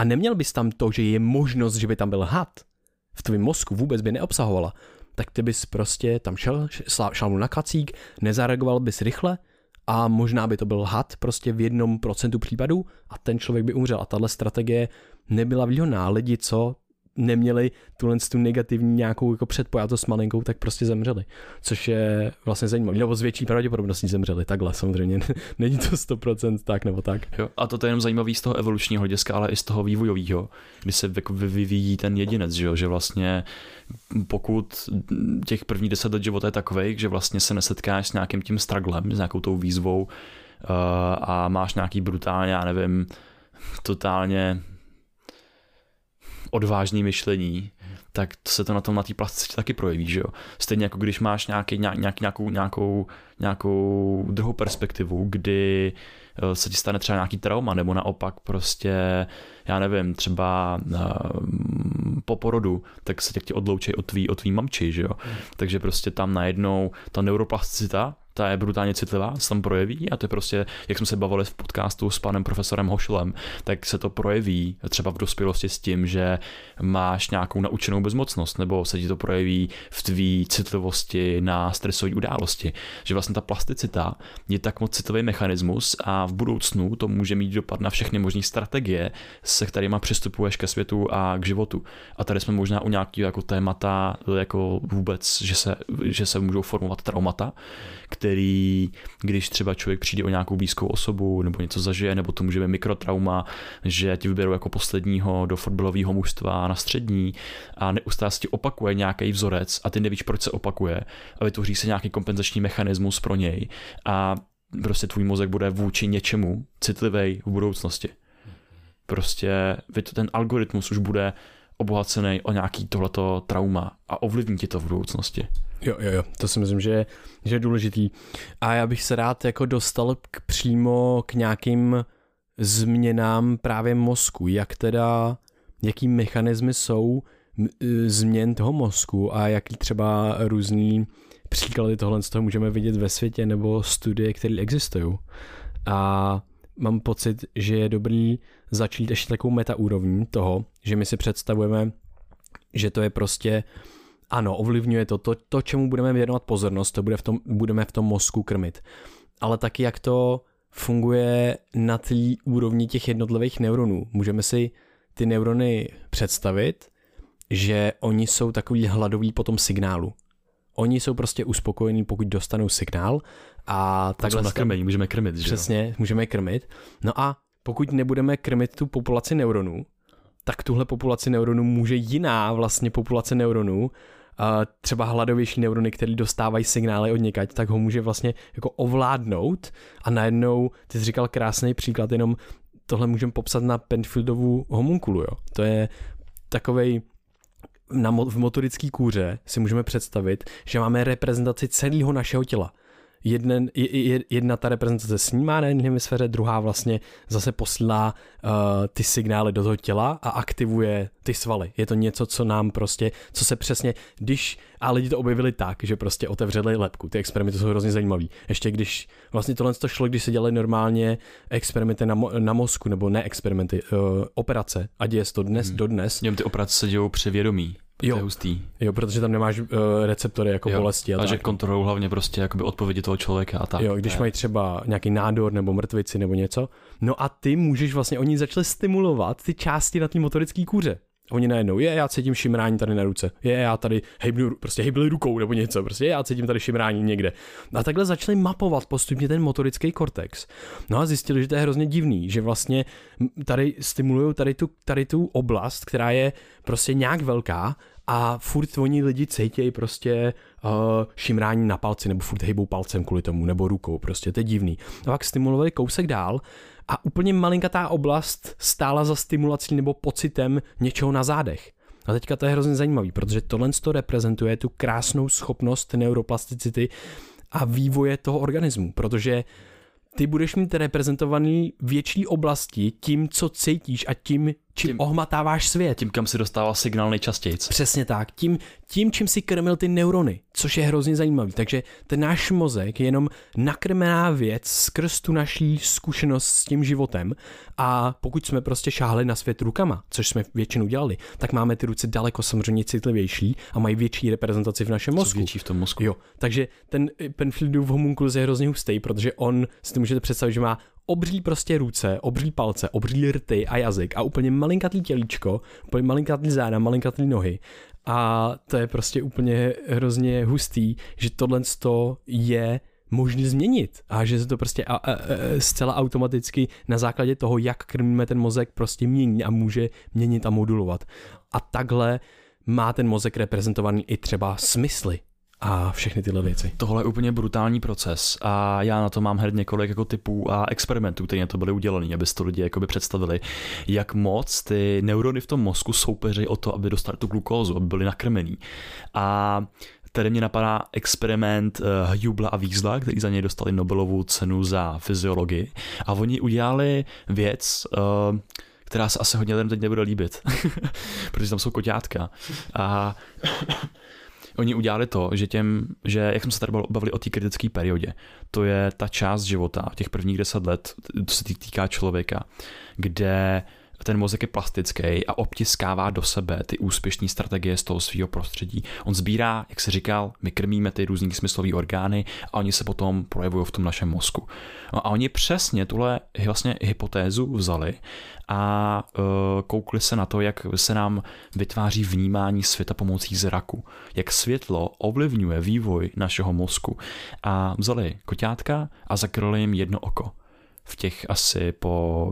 a neměl bys tam to, že je možnost, že by tam byl had, v tvém mozku vůbec by neobsahovala, tak ty bys prostě tam šel, šel mu na kacík, nezareagoval bys rychle a možná by to byl had prostě v jednom procentu případů a ten člověk by umřel. A tahle strategie nebyla výhodná. Lidi, co neměli tuhle tu negativní nějakou jako předpojatost malinkou, tak prostě zemřeli. Což je vlastně zajímavé. Nebo z větší pravděpodobností zemřeli. Takhle samozřejmě. Není to 100% tak nebo tak. Jo, a to je jenom zajímavý z toho evolučního hlediska, ale i z toho vývojového, kdy se vyvíjí ten jedinec, že, jo? že vlastně pokud těch první deset let života je takový, že vlastně se nesetkáš s nějakým tím straglem, s nějakou tou výzvou uh, a máš nějaký brutálně, já nevím, totálně odvážný myšlení, tak se to na tom na té plasticitě taky projeví, že jo. Stejně jako když máš nějaký, nějak, nějakou, nějakou, nějakou druhou perspektivu, kdy eh, se ti stane třeba nějaký trauma, nebo naopak prostě, já nevím, třeba uh, po porodu, tak se tě, tě odloučí od tvý, od tvý mamči, že jo. Hmm. Takže prostě tam najednou ta neuroplasticita ta je brutálně citlivá, se tam projeví a to je prostě, jak jsme se bavili v podcastu s panem profesorem Hošlem, tak se to projeví třeba v dospělosti s tím, že máš nějakou naučenou bezmocnost, nebo se ti to projeví v tvý citlivosti na stresové události. Že vlastně ta plasticita je tak moc citlivý mechanismus a v budoucnu to může mít dopad na všechny možné strategie, se kterými přistupuješ ke světu a k životu. A tady jsme možná u nějakého jako témata, jako vůbec, že se, že se můžou formovat traumata, který, když třeba člověk přijde o nějakou blízkou osobu nebo něco zažije, nebo to může být mikrotrauma, že ti vyberou jako posledního do fotbalového mužstva na střední a neustále se ti opakuje nějaký vzorec a ty nevíš, proč se opakuje a vytvoří se nějaký kompenzační mechanismus pro něj a prostě tvůj mozek bude vůči něčemu citlivý v budoucnosti. Prostě ten algoritmus už bude obohacený o nějaký tohleto trauma a ovlivní ti to v budoucnosti. Jo, jo, jo, to si myslím, že, že je důležitý. A já bych se rád jako dostal k, přímo k nějakým změnám právě mozku, jak teda, jaký mechanismy jsou e, změn toho mozku a jaký třeba různý příklady tohle z toho můžeme vidět ve světě nebo studie, které existují. A mám pocit, že je dobrý začít ještě takovou metaúrovní toho, že my si představujeme, že to je prostě ano, ovlivňuje to, to, to čemu budeme věnovat pozornost, to bude v tom, budeme v tom mozku krmit. Ale taky jak to funguje na té úrovni těch jednotlivých neuronů. Můžeme si ty neurony představit, že oni jsou takový hladoví po tom signálu. Oni jsou prostě uspokojení, pokud dostanou signál a takhle... na krmení, můžeme krmit, že Přesně, jo? můžeme krmit. No a pokud nebudeme krmit tu populaci neuronů, tak tuhle populaci neuronů může jiná vlastně populace neuronů třeba hladovější neurony, které dostávají signály od někať, tak ho může vlastně jako ovládnout a najednou, ty jsi říkal krásný příklad, jenom tohle můžeme popsat na Penfieldovu homunkulu, jo. To je takovej na, v motorické kůře si můžeme představit, že máme reprezentaci celého našeho těla jeden, jedna ta reprezentace snímá na jedné hemisféře, druhá vlastně zase posílá uh, ty signály do toho těla a aktivuje ty svaly. Je to něco, co nám prostě, co se přesně, když, a lidi to objevili tak, že prostě otevřeli lepku, ty experimenty jsou hrozně zajímavý. Ještě když vlastně tohle to šlo, když se dělaly normálně experimenty na, mo, na mozku, nebo ne experimenty, uh, operace, a děje se to dnes, hmm. dodnes. Něm ty operace se dějou při vědomí. Jo. To je hustý. Jo, protože tam nemáš uh, receptory jako jo. bolesti. A, a tak. že kontrolují hlavně prostě jakoby odpovědi toho člověka a tak. Jo, když mají třeba nějaký nádor nebo mrtvici nebo něco. No a ty můžeš vlastně, oni začali stimulovat ty části na té motorické kůře. Oni najednou, je, já cítím šimrání tady na ruce, je, já tady hejbnu, prostě hejbli rukou nebo něco, prostě je, já cítím tady šimrání někde. A takhle začali mapovat postupně ten motorický kortex. No a zjistili, že to je hrozně divný, že vlastně tady stimulují tady tu, tady tu oblast, která je prostě nějak velká a furt oni lidi cítějí prostě uh, šimrání na palci nebo furt hejbou palcem kvůli tomu nebo rukou, prostě to je divný. A pak stimulovali kousek dál a úplně malinkatá oblast stála za stimulací nebo pocitem něčeho na zádech. A teďka to je hrozně zajímavý, protože tohle to reprezentuje tu krásnou schopnost neuroplasticity a vývoje toho organismu, protože ty budeš mít reprezentovaný větší oblasti tím, co cítíš a tím, čím tím, ohmatáváš svět. Tím, kam si dostával signál nejčastěji. Přesně tak. Tím, tím, čím si krmil ty neurony, což je hrozně zajímavý. Takže ten náš mozek je jenom nakrmená věc skrz tu naší zkušenost s tím životem a pokud jsme prostě šáhli na svět rukama, což jsme většinou dělali, tak máme ty ruce daleko samozřejmě citlivější a mají větší reprezentaci v našem mozku. Co větší v tom mozku. Jo, takže ten Penfieldův homunculus je hrozně hustý, protože on si to můžete představit, že má obří prostě ruce, obří palce, obří rty a jazyk a úplně malinkatý tělíčko, úplně malinkatý záda, malinkatý nohy. A to je prostě úplně hrozně hustý, že tohle je možný změnit a že se to prostě a, a, a, zcela automaticky na základě toho, jak krmíme ten mozek, prostě mění a může měnit a modulovat. A takhle má ten mozek reprezentovaný i třeba smysly a všechny tyhle věci. Tohle je úplně brutální proces a já na to mám hned několik jako typů a experimentů, které na to byly udělané, aby to lidi jakoby představili, jak moc ty neurony v tom mozku soupeří o to, aby dostali tu glukózu, aby byly nakrmený. A Tady mě napadá experiment uh, Hubla a Wiesla, který za něj dostali Nobelovu cenu za fyziologii. A oni udělali věc, uh, která se asi hodně lidem teď nebude líbit, protože tam jsou koťátka. A oni udělali to, že těm, že jak jsme se tady bavili o té kritické periodě, to je ta část života, těch prvních deset let, to se týká člověka, kde ten mozek je plastický a obtiskává do sebe ty úspěšné strategie z toho svého prostředí. On sbírá, jak se říkal, my krmíme ty různý smyslové orgány a oni se potom projevují v tom našem mozku. No a oni přesně tuhle vlastně hypotézu vzali a uh, koukli se na to, jak se nám vytváří vnímání světa pomocí zraku, jak světlo ovlivňuje vývoj našeho mozku. A vzali koťátka a zakryli jim jedno oko v těch asi po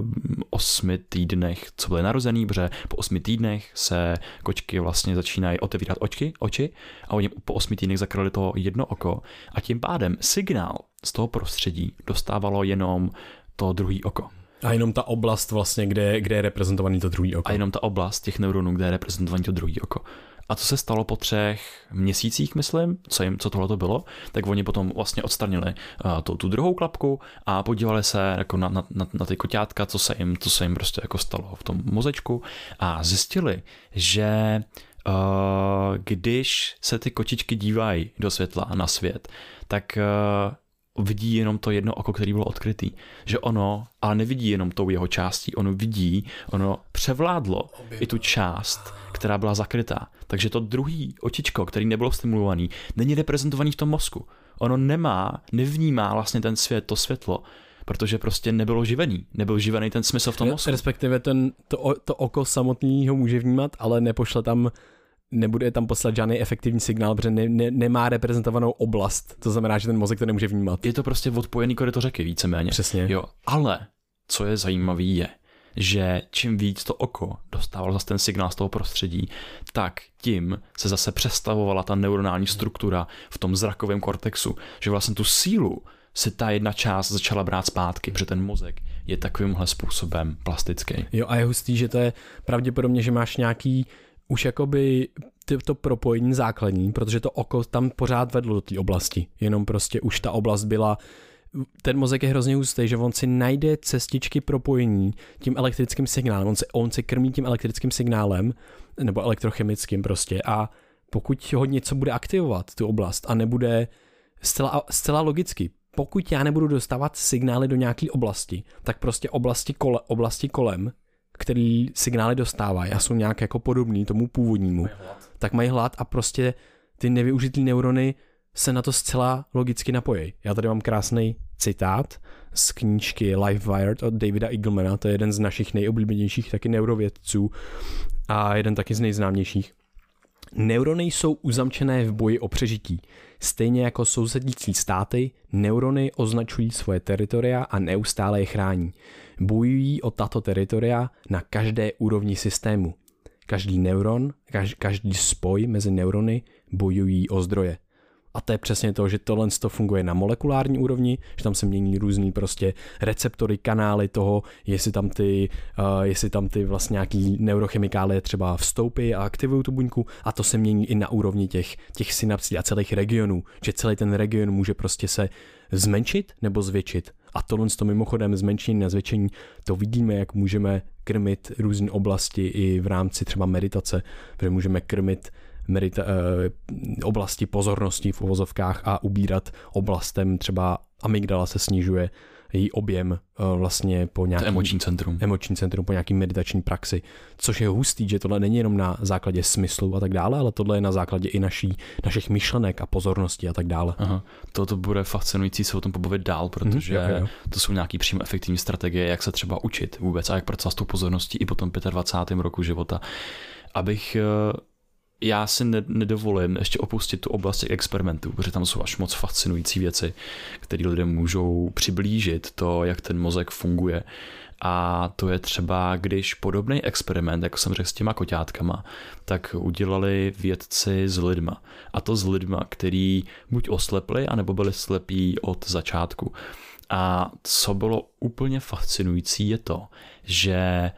osmi týdnech, co byly narozený, protože po osmi týdnech se kočky vlastně začínají otevírat očky, oči a oni po osmi týdnech zakryli to jedno oko a tím pádem signál z toho prostředí dostávalo jenom to druhý oko. A jenom ta oblast vlastně, kde, kde je reprezentovaný to druhý oko. A jenom ta oblast těch neuronů, kde je reprezentovaný to druhý oko. A co se stalo po třech měsících, myslím, co, jim, co tohle to bylo, tak oni potom vlastně odstranili uh, tu, tu druhou klapku a podívali se jako na, na, na, na ty koťátka, co se jim, co se jim prostě jako stalo v tom mozečku a zjistili, že uh, když se ty kočičky dívají do světla na svět, tak uh, vidí jenom to jedno oko, který bylo odkrytý. Že ono, ale nevidí jenom tou jeho částí, ono vidí, ono převládlo i tu část, která byla zakrytá. Takže to druhý očičko, který nebylo stimulovaný, není reprezentovaný v tom mozku. Ono nemá, nevnímá vlastně ten svět, to světlo, protože prostě nebylo živený, nebyl živený ten smysl v tom mozku. Respektive ten, to, to oko samotný ho může vnímat, ale nepošle tam nebude tam poslat žádný efektivní signál, protože ne, ne, nemá reprezentovanou oblast. To znamená, že ten mozek to nemůže vnímat. Je to prostě odpojený koryto řeky, víceméně. Přesně. Jo, ale co je zajímavé je, že čím víc to oko dostávalo zase ten signál z toho prostředí, tak tím se zase přestavovala ta neuronální struktura v tom zrakovém kortexu, že vlastně tu sílu se ta jedna část začala brát zpátky, protože ten mozek je takovýmhle způsobem plastický. Jo a je hustý, že to je pravděpodobně, že máš nějaký už jakoby to propojení základní, protože to oko tam pořád vedlo do té oblasti, jenom prostě už ta oblast byla ten mozek je hrozně hustý, že on si najde cestičky propojení tím elektrickým signálem, on se, on se krmí tím elektrickým signálem, nebo elektrochemickým prostě. A pokud ho něco bude aktivovat, tu oblast, a nebude zcela, zcela logicky, pokud já nebudu dostávat signály do nějaké oblasti, tak prostě oblasti, kole, oblasti kolem který signály dostávají a jsou nějak jako podobný tomu původnímu, mají tak mají hlad a prostě ty nevyužitý neurony se na to zcela logicky napojí. Já tady mám krásný citát z knížky Life Wired od Davida Eaglemana, to je jeden z našich nejoblíbenějších taky neurovědců a jeden taky z nejznámějších. Neurony jsou uzamčené v boji o přežití. Stejně jako sousedící státy, neurony označují svoje teritoria a neustále je chrání. Bojují o tato teritoria na každé úrovni systému. Každý neuron, každý spoj mezi neurony bojují o zdroje. A to je přesně to, že tohle to funguje na molekulární úrovni, že tam se mění různý prostě receptory, kanály toho, jestli tam ty, uh, jestli tam ty vlastně nějaký neurochemikálie třeba vstoupí a aktivují tu buňku. A to se mění i na úrovni těch, těch synapsí a celých regionů, že celý ten region může prostě se zmenšit nebo zvětšit. A tohle to mimochodem zmenšení na zvětšení, to vidíme, jak můžeme krmit různé oblasti i v rámci třeba meditace, že můžeme krmit medita- eh, oblasti pozornosti v uvozovkách a ubírat oblastem třeba amygdala se snižuje, její objem eh, vlastně po nějakém emoční centrum. emoční centrum po nějaký meditační praxi, což je hustý, že tohle není jenom na základě smyslu a tak dále, ale tohle je na základě i naší, našich myšlenek a pozornosti a tak dále. Aha. Toto bude fascinující se o tom pobavit dál, protože Mhm, jo, jo. to jsou nějaký přímo efektivní strategie, jak se třeba učit vůbec a jak pracovat s tou pozorností i po tom 25. roku života. Abych eh, já si ne- nedovolím ještě opustit tu oblast těch experimentů, protože tam jsou až moc fascinující věci, které lidem můžou přiblížit to, jak ten mozek funguje. A to je třeba, když podobný experiment, jako jsem řekl s těma koťátkama, tak udělali vědci s lidma. A to s lidma, který buď oslepli, anebo byli slepí od začátku. A co bylo úplně fascinující je to, že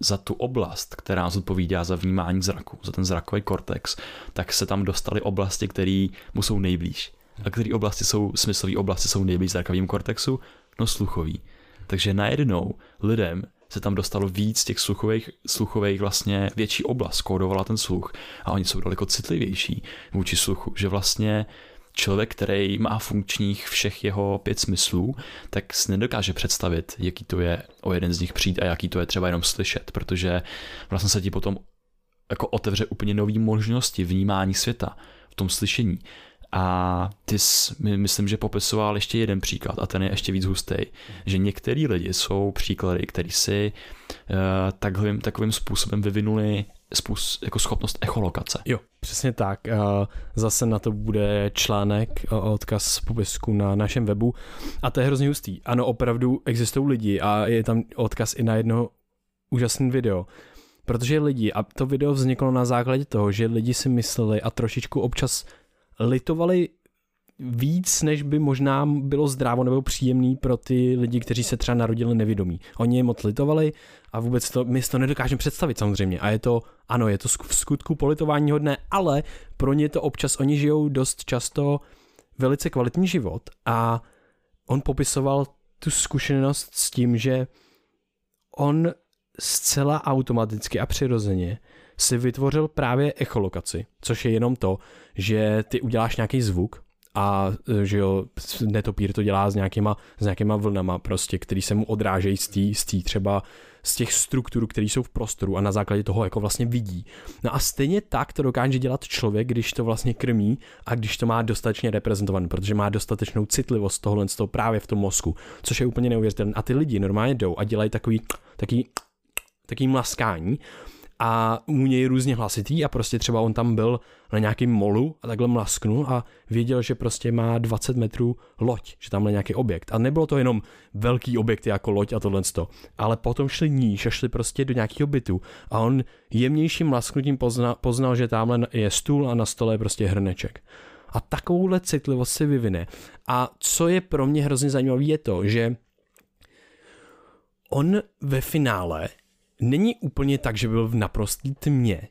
za tu oblast, která zodpovídá za vnímání zraku, za ten zrakový kortex, tak se tam dostaly oblasti, které mu jsou nejblíž. A které oblasti jsou, smyslové oblasti jsou nejblíž zrakovým kortexu? No sluchový. Takže najednou lidem se tam dostalo víc těch sluchových, sluchových vlastně větší oblast, kódovala ten sluch a oni jsou daleko citlivější vůči sluchu, že vlastně člověk, který má funkčních všech jeho pět smyslů, tak si nedokáže představit, jaký to je o jeden z nich přijít a jaký to je třeba jenom slyšet, protože vlastně se ti potom jako otevře úplně nové možnosti vnímání světa v tom slyšení. A ty jsi, my, myslím, že popisoval ještě jeden příklad a ten je ještě víc hustý, že některý lidi jsou příklady, který si uh, takovým, takovým způsobem vyvinuli způsob, jako schopnost echolokace. Jo, přesně tak. Zase na to bude článek, odkaz popisku na našem webu. A to je hrozně hustý. Ano, opravdu existují lidi a je tam odkaz i na jedno úžasné video. Protože lidi, a to video vzniklo na základě toho, že lidi si mysleli a trošičku občas litovali víc, než by možná bylo zdrávo nebo příjemný pro ty lidi, kteří se třeba narodili nevědomí. Oni je moc litovali a vůbec to, my si to nedokážeme představit samozřejmě. A je to, ano, je to v skutku politování hodné, ale pro ně to občas, oni žijou dost často velice kvalitní život a on popisoval tu zkušenost s tím, že on zcela automaticky a přirozeně si vytvořil právě echolokaci, což je jenom to, že ty uděláš nějaký zvuk a že jo, netopír to dělá s nějakýma, s nějakýma vlnama prostě, který se mu odrážejí z té z tý třeba z těch struktur, které jsou v prostoru a na základě toho jako vlastně vidí. No a stejně tak to dokáže dělat člověk, když to vlastně krmí a když to má dostatečně reprezentované, protože má dostatečnou citlivost tohle z toho právě v tom mozku, což je úplně neuvěřitelné. A ty lidi normálně jdou a dělají takový, takový, takový mlaskání a u něj různě hlasitý a prostě třeba on tam byl na nějakém molu a takhle mlasknul a věděl, že prostě má 20 metrů loď, že tam je nějaký objekt. A nebylo to jenom velký objekt jako loď a tohle ale potom šli níž a šli prostě do nějakého bytu a on jemnějším mlasknutím pozna, poznal, že tamhle je stůl a na stole je prostě hrneček. A takovouhle citlivost se vyvine. A co je pro mě hrozně zajímavé je to, že on ve finále není úplně tak, že byl v naprostý tmě.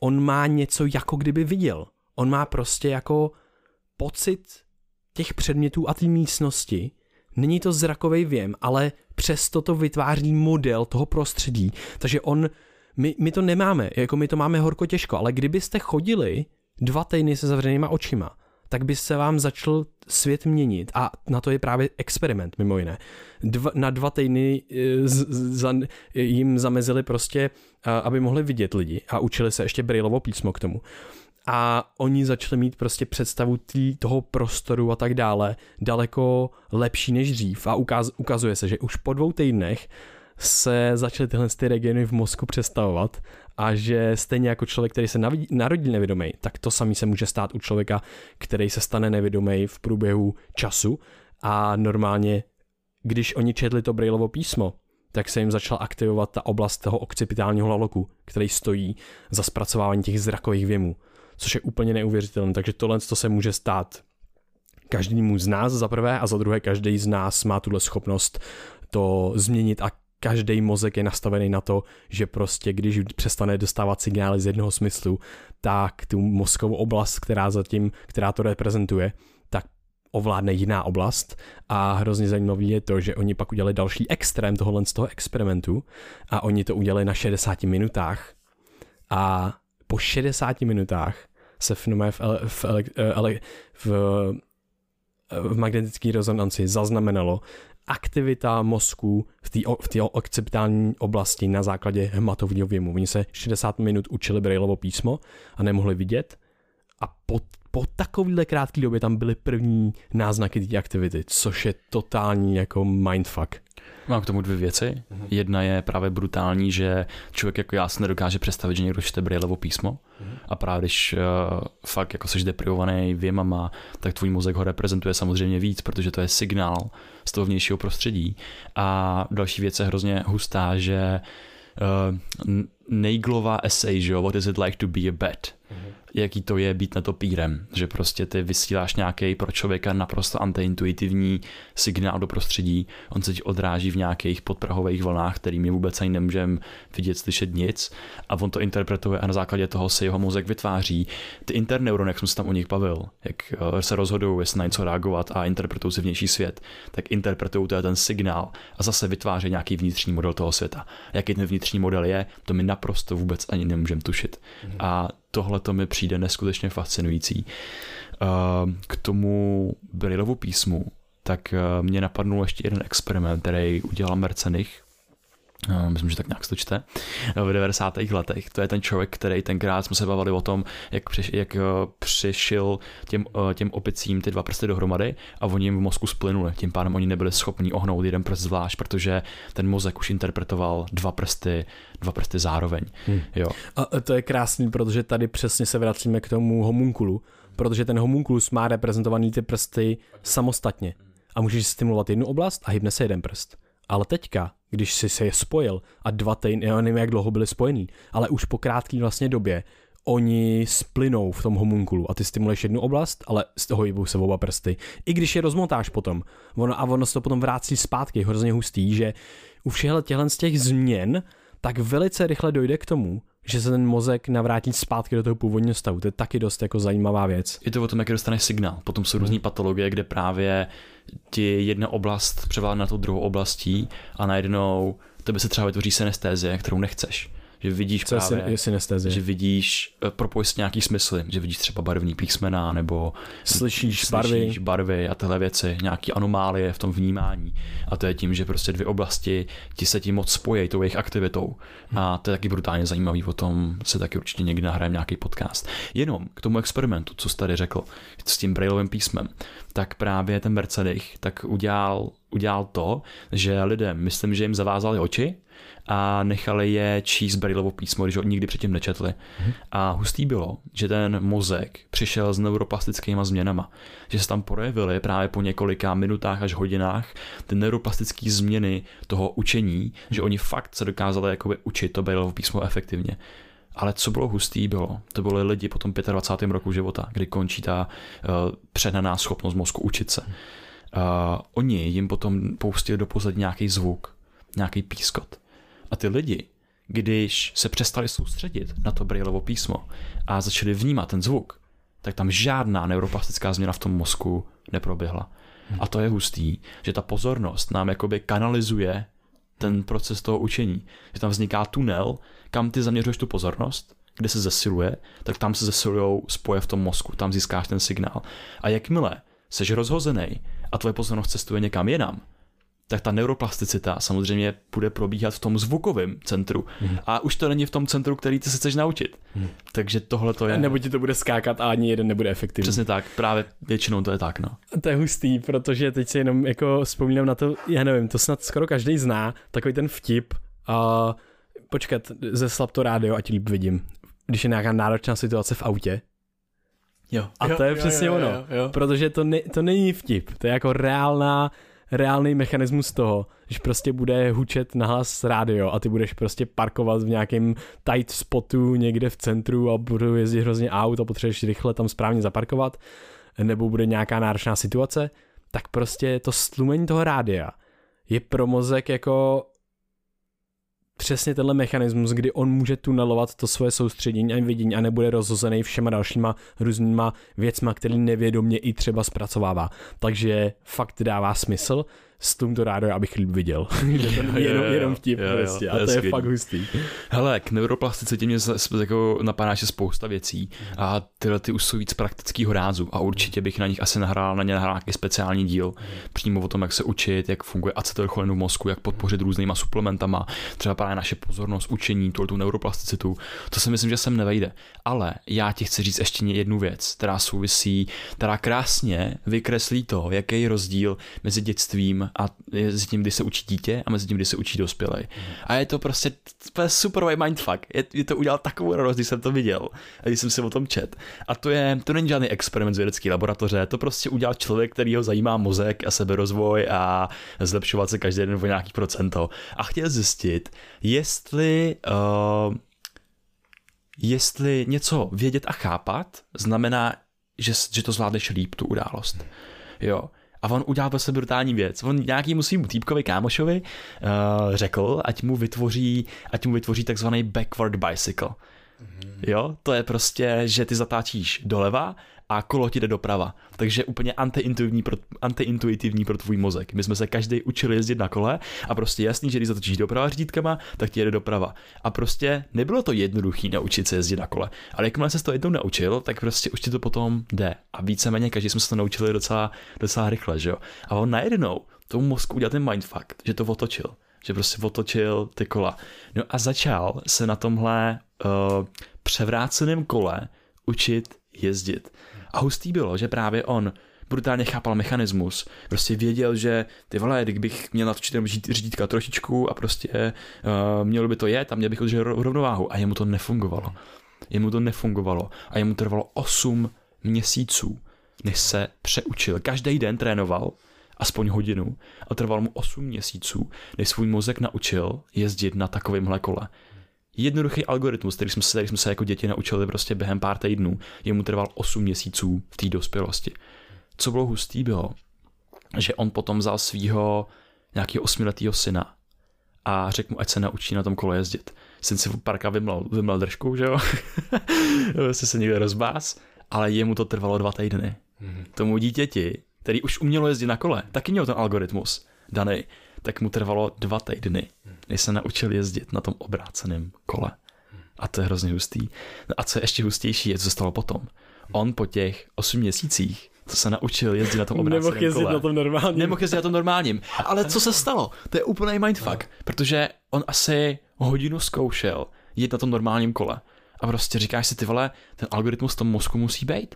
On má něco jako kdyby viděl. On má prostě jako pocit těch předmětů a té místnosti. Není to zrakový věm, ale přesto to vytváří model toho prostředí. Takže on, my, my to nemáme, jako my to máme horko těžko, ale kdybyste chodili dva týdny se zavřenýma očima, tak by se vám začal svět měnit a na to je právě experiment mimo jiné. Dva, na dva týdny z, za, jim zamezili prostě, aby mohli vidět lidi a učili se ještě Braillovo písmo k tomu. A oni začali mít prostě představu tý, toho prostoru a tak dále daleko lepší než dřív a ukaz, ukazuje se, že už po dvou týdnech se začaly tyhle ty regiony v mozku přestavovat a že stejně jako člověk, který se narodil nevědomý, tak to samý se může stát u člověka, který se stane nevědomý v průběhu času. A normálně, když oni četli to Braillovo písmo, tak se jim začala aktivovat ta oblast toho okcipitálního laloku, který stojí za zpracovávání těch zrakových věmů, což je úplně neuvěřitelné, takže tohle to se může stát každému z nás za prvé a za druhé každý z nás má tuhle schopnost to změnit a každý mozek je nastavený na to, že prostě když přestane dostávat signály z jednoho smyslu, tak tu mozkovou oblast, která zatím, která to reprezentuje, tak ovládne jiná oblast. A hrozně zajímavý je to, že oni pak udělali další extrém tohohle z toho experimentu a oni to udělali na 60 minutách. A po 60 minutách se v, v, v, v, v, v magnetické rezonanci zaznamenalo aktivita mozku v té akceptální oblasti na základě hmatovního věmu. Oni se 60 minut učili Brailleovo písmo a nemohli vidět a po, po takovéhle krátké době tam byly první náznaky té aktivity, což je totální jako mindfuck. Mám k tomu dvě věci. Mm-hmm. Jedna je právě brutální, že člověk jako já si nedokáže představit, že někdo čte Brailleovo písmo mm-hmm. a právě když uh, fakt jako jsi deprivovaný věmama, tak tvůj mozek ho reprezentuje samozřejmě víc, protože to je signál z toho vnějšího prostředí. A další věc je hrozně hustá, že uh, Naglová essay, že jo, what is it like to be a bat? Jaký to je být netopírem, že prostě ty vysíláš nějaký pro člověka naprosto antiintuitivní signál do prostředí, on se ti odráží v nějakých podprahových vlnách, kterými vůbec ani nemůžeme vidět, slyšet nic a on to interpretuje a na základě toho si jeho mozek vytváří. Ty interneurony, jak jsem se tam o nich bavil, jak eh, se rozhodují, jestli na něco reagovat a interpretují si vnější svět, tak interpretují to ten signál a zase vytváří nějaký vnitřní model toho světa. Jaký ten vnitřní model je, to my naprosto vůbec ani nemůžeme tušit. Mm. A tohle to mi přijde neskutečně fascinující. Eh, k tomu Brailleovu písmu, tak eh, mě napadnul ještě jeden experiment, který udělal Mercenich, myslím, že tak nějak se to čte, v 90. letech. To je ten člověk, který tenkrát jsme se bavili o tom, jak, přiš, jak přišel těm, těm opicím ty dva prsty dohromady a oni jim v mozku splynuli. Tím pádem oni nebyli schopni ohnout jeden prst zvlášť, protože ten mozek už interpretoval dva prsty dva prsty zároveň. Hmm. Jo. A to je krásný, protože tady přesně se vracíme k tomu homunkulu, protože ten homunkulus má reprezentovaný ty prsty samostatně a můžeš stimulovat jednu oblast a hybne se jeden prst. Ale teďka, když si se je spojil a dva ty, já nevím, jak dlouho byly spojený, ale už po krátké vlastně době oni splynou v tom homunkulu a ty stimuluješ jednu oblast, ale z toho hýbou se oba prsty. I když je rozmotáš potom ono, a ono se to potom vrátí zpátky, hrozně hustý, že u všech těchto z těch změn tak velice rychle dojde k tomu, že se ten mozek navrátí zpátky do toho původního stavu. To je taky dost jako zajímavá věc. Je to o tom, jak dostaneš signál. Potom jsou různé patologie, kde právě ti jedna oblast převládne na tu druhou oblastí a najednou tebe se třeba vytvoří synestézie, kterou nechceš že vidíš Co právě, je synestézie? že vidíš eh, propojit nějaký smysly, že vidíš třeba barevný písmena nebo slyšíš, slyšíš barvy. barvy a tyhle věci, nějaký anomálie v tom vnímání. A to je tím, že prostě dvě oblasti ti se tím moc spojí tou jejich aktivitou. A to je taky brutálně zajímavý, o tom se taky určitě někdy nahrajeme nějaký podcast. Jenom k tomu experimentu, co jsi tady řekl, s tím Brailleovým písmem, tak právě ten Mercedes tak udělal, udělal to, že lidem, myslím, že jim zavázali oči, a nechali je číst Brailleovo písmo, když ho nikdy předtím nečetli. Mm-hmm. A hustý bylo, že ten mozek přišel s neuroplastickými změnama, že se tam projevily právě po několika minutách až hodinách ty neuroplastické změny toho učení, že oni fakt se dokázali jakoby učit to Brailleovo písmo efektivně. Ale co bylo hustý bylo, to byly lidi po tom 25. roku života, kdy končí ta uh, přehnaná schopnost mozku učit se. Uh, oni jim potom poustili do pozadí nějaký zvuk, nějaký pískot. A ty lidi, když se přestali soustředit na to Brailleovo písmo a začali vnímat ten zvuk, tak tam žádná neuroplastická změna v tom mozku neproběhla. A to je hustý, že ta pozornost nám jakoby kanalizuje ten proces toho učení. Že tam vzniká tunel, kam ty zaměřuješ tu pozornost, kde se zesiluje, tak tam se zesilují spoje v tom mozku, tam získáš ten signál. A jakmile jsi rozhozený a tvoje pozornost cestuje někam jinam, tak ta neuroplasticita samozřejmě bude probíhat v tom zvukovém centru. Hmm. A už to není v tom centru, který ty se chceš naučit. Hmm. Takže tohle to je. Nebo ti to bude skákat a ani jeden nebude efektivní. Přesně tak, právě většinou to je tak. No. To je hustý, protože teď si jenom jako vzpomínám na to, já nevím, to snad skoro každý zná, takový ten vtip. A počkat, ze slab to rádio, ať líp vidím. Když je nějaká náročná situace v autě, Jo. A jo, to je jo, přesně jo, ono, jo, jo. protože to, ne, to není vtip, to je jako reálná reálný mechanismus toho, že prostě bude hučet nahlas rádio a ty budeš prostě parkovat v nějakém tight spotu někde v centru a budou jezdit hrozně aut a potřebuješ rychle tam správně zaparkovat, nebo bude nějaká náročná situace, tak prostě to stlumení toho rádia je pro mozek jako přesně tenhle mechanismus, kdy on může tunelovat to svoje soustředění a vidění a nebude rozhozený všema dalšíma různýma věcma, který nevědomě i třeba zpracovává. Takže fakt dává smysl s tímto rádo, abych líp viděl. jenom, jenom vtip jo, jo, prostě. A to je, je fakt hustý. Hele, k neuroplasticitě mě jako napadá že spousta věcí a tyhle ty už jsou víc praktického rázu a určitě bych na nich asi nahrál, na ně nahrál nějaký speciální díl přímo o tom, jak se učit, jak funguje acetylcholin v mozku, jak podpořit různýma suplementama, třeba právě naše pozornost, učení, tu, tu neuroplasticitu. To si myslím, že sem nevejde. Ale já ti chci říct ještě jednu věc, která souvisí, která krásně vykreslí to, jaký je rozdíl mezi dětstvím a mezi tím, kdy se učí dítě a mezi tím, kdy se učí dospělý. A je to prostě to je super mindfuck. Je, je, to udělal takovou radost, když jsem to viděl a když jsem si o tom čet. A to je, to není žádný experiment z vědecké laboratoře, to prostě udělal člověk, který ho zajímá mozek a seberozvoj a zlepšovat se každý den o nějaký procento. A chtěl zjistit, jestli uh, jestli něco vědět a chápat znamená, že, že to zvládneš líp, tu událost. Jo a on udělal prostě brutální věc. On nějakýmu svým týpkovi kámošovi uh, řekl, ať mu vytvoří, ať mu vytvoří takzvaný backward bicycle. Mm-hmm. Jo, to je prostě, že ty zatáčíš doleva a kolo ti jde doprava. Takže úplně antiintuitivní pro, antiintuitivní pro tvůj mozek. My jsme se každý učili jezdit na kole a prostě jasný, že když zatočíš doprava řídítkama, tak ti jede doprava. A prostě nebylo to jednoduché naučit se jezdit na kole. Ale jakmile se to jednou naučil, tak prostě už ti to potom jde. A víceméně každý jsme se to naučili docela, docela rychle, že jo. A on najednou tomu mozku udělal ten mindfuck, že to otočil že prostě otočil ty kola. No a začal se na tomhle uh, převráceném kole učit jezdit. A hustý bylo, že právě on brutálně chápal mechanismus. Prostě věděl, že ty vole, kdybych měl natočit jenom řídítka trošičku a prostě uh, mělo by to jet a měl bych udržet rovnováhu. A jemu to nefungovalo. Jemu to nefungovalo. A jemu trvalo 8 měsíců, než se přeučil. Každý den trénoval, aspoň hodinu, a trvalo mu 8 měsíců, než svůj mozek naučil jezdit na takovémhle kole jednoduchý algoritmus, který jsme se, který jsme se jako děti naučili prostě během pár týdnů, jemu trval 8 měsíců v té dospělosti. Co bylo hustý bylo, že on potom vzal svého nějakého osmiletého syna a řekl mu, ať se naučí na tom kole jezdit. Syn si párka vymlal, vymlal držku, že jo? se se někde rozbás, ale jemu to trvalo dva týdny. Mm-hmm. Tomu dítěti, který už umělo jezdit na kole, taky měl ten algoritmus daný tak mu trvalo dva týdny, než se naučil jezdit na tom obráceném kole. A to je hrozně hustý. No a co je ještě hustější, je, co se stalo potom. On po těch 8 měsících co se naučil jezdit na tom obráceném Nemohl jezdit kole. na tom normálním. Nemohl jezdit na tom normálním. Ale co se stalo? To je úplný mindfuck, protože on asi hodinu zkoušel jít na tom normálním kole. A prostě říkáš si, ty vole, ten algoritmus v tom mozku musí být.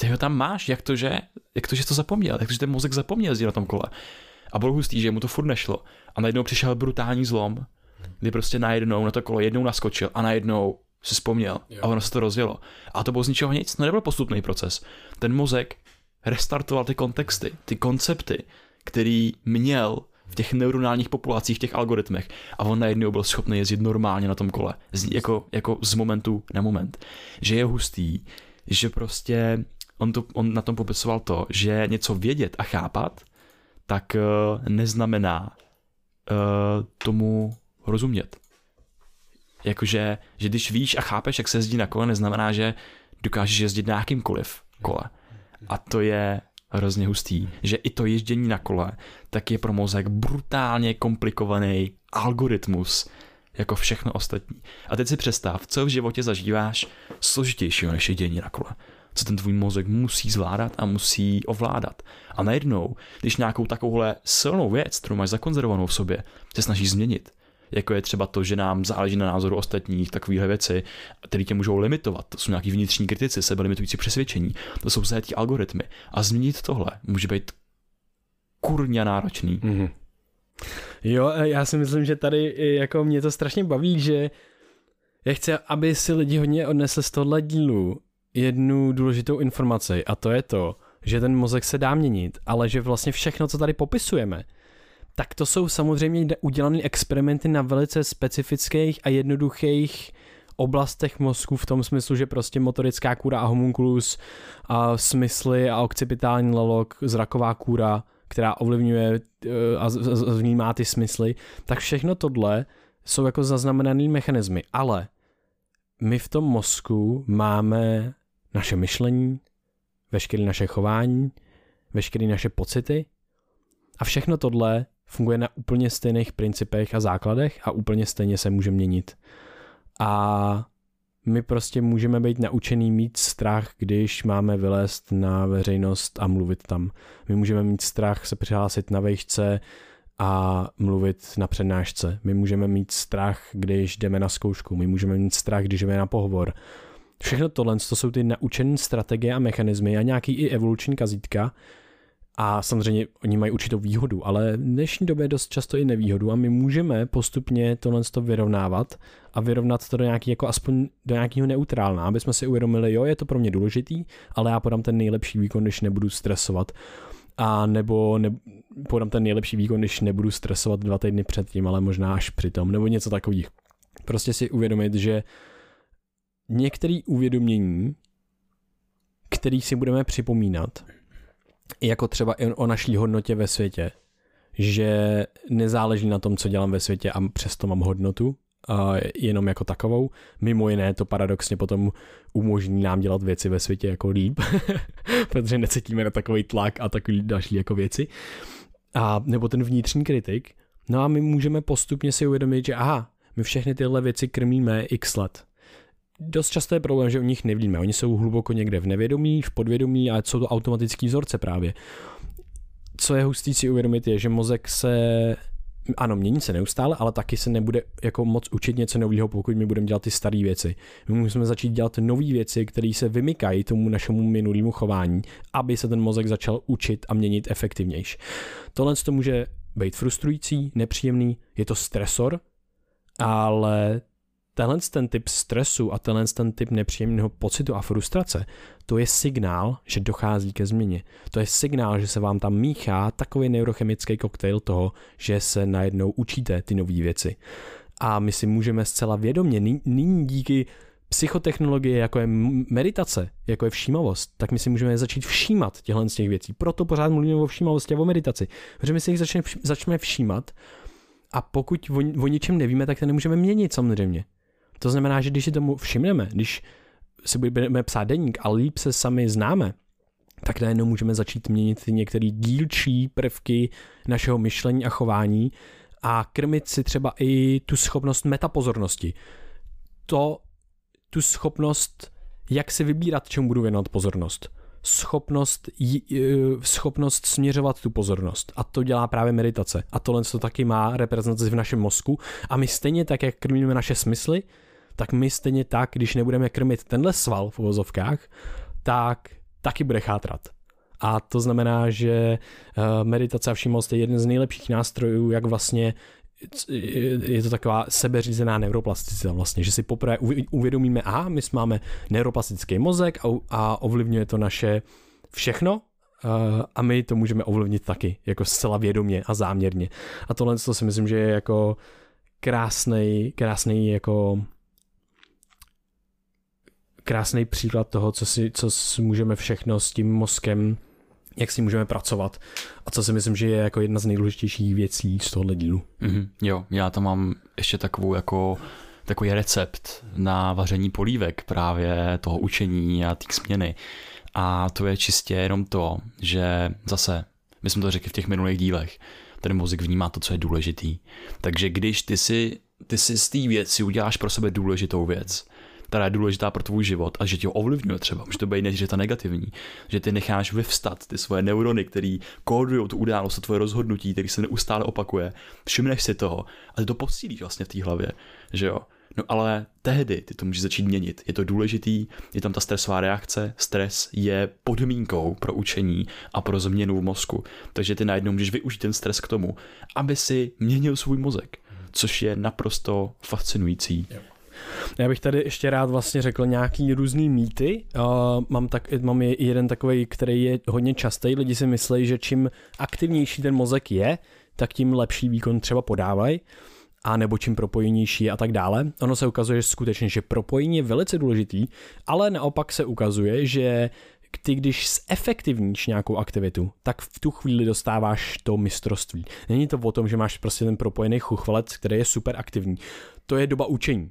Ty ho tam máš, jak to, že, jak to, že to zapomněl, jak to, že ten mozek zapomněl jezdit na tom kole. A bylo hustý, že mu to furt nešlo. A najednou přišel brutální zlom, kdy prostě najednou na to kolo jednou naskočil a najednou si vzpomněl jo. a ono se to rozjelo. A to bylo z ničeho nic, no nebyl postupný proces. Ten mozek restartoval ty kontexty, ty koncepty, který měl v těch neuronálních populacích, v těch algoritmech a on najednou byl schopný jezdit normálně na tom kole, z, jako, jako z momentu na moment. Že je hustý, že prostě on, to, on na tom popisoval to, že něco vědět a chápat tak eh, neznamená uh, tomu rozumět. Jakože, že když víš a chápeš, jak se jezdí na kole, neznamená, že dokážeš jezdit na jakýmkoliv kole. A to je hrozně hustý, že i to ježdění na kole, tak je pro mozek brutálně komplikovaný algoritmus, jako všechno ostatní. A teď si představ, co v životě zažíváš složitějšího než jedění na kole co ten tvůj mozek musí zvládat a musí ovládat. A najednou, když nějakou takovouhle silnou věc, kterou máš zakonzervovanou v sobě, se snažíš změnit, jako je třeba to, že nám záleží na názoru ostatních, takovéhle věci, které tě můžou limitovat. To jsou nějaký vnitřní kritici, sebelimitující přesvědčení, to jsou zajetí algoritmy. A změnit tohle může být kurně náročný. Mm-hmm. Jo, já si myslím, že tady jako mě to strašně baví, že já chci, aby si lidi hodně odnesli z tohle dílu, jednu důležitou informaci a to je to, že ten mozek se dá měnit, ale že vlastně všechno, co tady popisujeme, tak to jsou samozřejmě udělané experimenty na velice specifických a jednoduchých oblastech mozku v tom smyslu, že prostě motorická kůra a homunculus a smysly a okcipitální lalok, zraková kůra, která ovlivňuje eh, a vnímá ty smysly, tak všechno tohle jsou jako zaznamenaný mechanismy, ale my v tom mozku máme naše myšlení, veškeré naše chování, veškeré naše pocity a všechno tohle funguje na úplně stejných principech a základech a úplně stejně se může měnit. A my prostě můžeme být naučený mít strach, když máme vylézt na veřejnost a mluvit tam. My můžeme mít strach se přihlásit na vejšce a mluvit na přednášce. My můžeme mít strach, když jdeme na zkoušku. My můžeme mít strach, když jdeme na pohovor. Všechno tohle to jsou ty naučené strategie a mechanismy a nějaký i evoluční kazítka, a samozřejmě oni mají určitou výhodu, ale v dnešní době dost často i nevýhodu a my můžeme postupně tohle to vyrovnávat a vyrovnat to do nějaký, jako aspoň do nějakého neutrálna, aby jsme si uvědomili, jo, je to pro mě důležitý, ale já podám ten nejlepší výkon, když nebudu stresovat a nebo ne, podám ten nejlepší výkon, když nebudu stresovat dva týdny předtím, ale možná až přitom, nebo něco takových. Prostě si uvědomit, že některé uvědomění, který si budeme připomínat, jako třeba i o naší hodnotě ve světě, že nezáleží na tom, co dělám ve světě a přesto mám hodnotu, a jenom jako takovou. Mimo jiné to paradoxně potom umožní nám dělat věci ve světě jako líp, protože necítíme na takový tlak a takový další jako věci. A nebo ten vnitřní kritik. No a my můžeme postupně si uvědomit, že aha, my všechny tyhle věci krmíme x let dost často je problém, že o nich nevíme. Oni jsou hluboko někde v nevědomí, v podvědomí a jsou to automatický vzorce právě. Co je hustý si uvědomit je, že mozek se ano, mění se neustále, ale taky se nebude jako moc učit něco nového, pokud my budeme dělat ty staré věci. My musíme začít dělat nové věci, které se vymykají tomu našemu minulému chování, aby se ten mozek začal učit a měnit efektivnější. Tohle to může být frustrující, nepříjemný, je to stresor, ale tenhle ten typ stresu a tenhle ten typ nepříjemného pocitu a frustrace, to je signál, že dochází ke změně. To je signál, že se vám tam míchá takový neurochemický koktejl toho, že se najednou učíte ty nové věci. A my si můžeme zcela vědomě, nyní díky psychotechnologie, jako je meditace, jako je všímavost, tak my si můžeme začít všímat těchto z těch věcí. Proto pořád mluvíme o všímavosti a o meditaci. Protože my si jich začneme, začneme všímat a pokud o, o ničem nevíme, tak to nemůžeme měnit samozřejmě. To znamená, že když si tomu všimneme, když si budeme psát deník a líp se sami známe, tak najednou můžeme začít měnit některé dílčí prvky našeho myšlení a chování a krmit si třeba i tu schopnost metapozornosti. To, tu schopnost, jak si vybírat, čemu budu věnovat pozornost. Schopnost, e, schopnost směřovat tu pozornost. A to dělá právě meditace. A tohle to taky má reprezentaci v našem mozku. A my stejně tak, jak krmíme naše smysly, tak my stejně tak, když nebudeme krmit tenhle sval v uvozovkách, tak taky bude chátrat. A to znamená, že eh, meditace a všímavost je jeden z nejlepších nástrojů, jak vlastně je to taková sebeřízená neuroplasticita vlastně, že si poprvé uvědomíme, a my máme neuroplastický mozek a ovlivňuje to naše všechno, eh, a my to můžeme ovlivnit taky, jako zcela vědomě a záměrně. A tohle to si myslím, že je jako krásný, krásný jako krásný příklad toho, co si, co si můžeme všechno s tím mozkem, jak si můžeme pracovat a co si myslím, že je jako jedna z nejdůležitějších věcí z tohohle dílu. Mm-hmm, jo, já tam mám ještě takovou jako takový recept na vaření polívek právě toho učení a té směny. A to je čistě jenom to, že zase, my jsme to řekli v těch minulých dílech, ten mozek vnímá to, co je důležitý. Takže když ty si, ty si z té věci uděláš pro sebe důležitou věc, která je důležitá pro tvůj život a že tě ovlivňuje třeba. Může to být než, negativní, že ty necháš vyvstat ty svoje neurony, které kódují tu událost, tvoje rozhodnutí, který se neustále opakuje. Všimneš si toho a ty to posílíš vlastně v té hlavě, že jo. No ale tehdy ty to můžeš začít měnit. Je to důležitý, je tam ta stresová reakce. Stres je podmínkou pro učení a pro změnu v mozku. Takže ty najednou můžeš využít ten stres k tomu, aby si měnil svůj mozek, což je naprosto fascinující. Yep. Já bych tady ještě rád vlastně řekl nějaký různý mýty. Uh, mám, tak, mám jeden takový, který je hodně častý. Lidi si myslí, že čím aktivnější ten mozek je, tak tím lepší výkon třeba podávají a nebo čím propojenější a tak dále. Ono se ukazuje že skutečně, že propojení je velice důležitý, ale naopak se ukazuje, že ty když zefektivníš nějakou aktivitu, tak v tu chvíli dostáváš to mistrovství. Není to o tom, že máš prostě ten propojený chuchvalec, který je super aktivní. To je doba učení.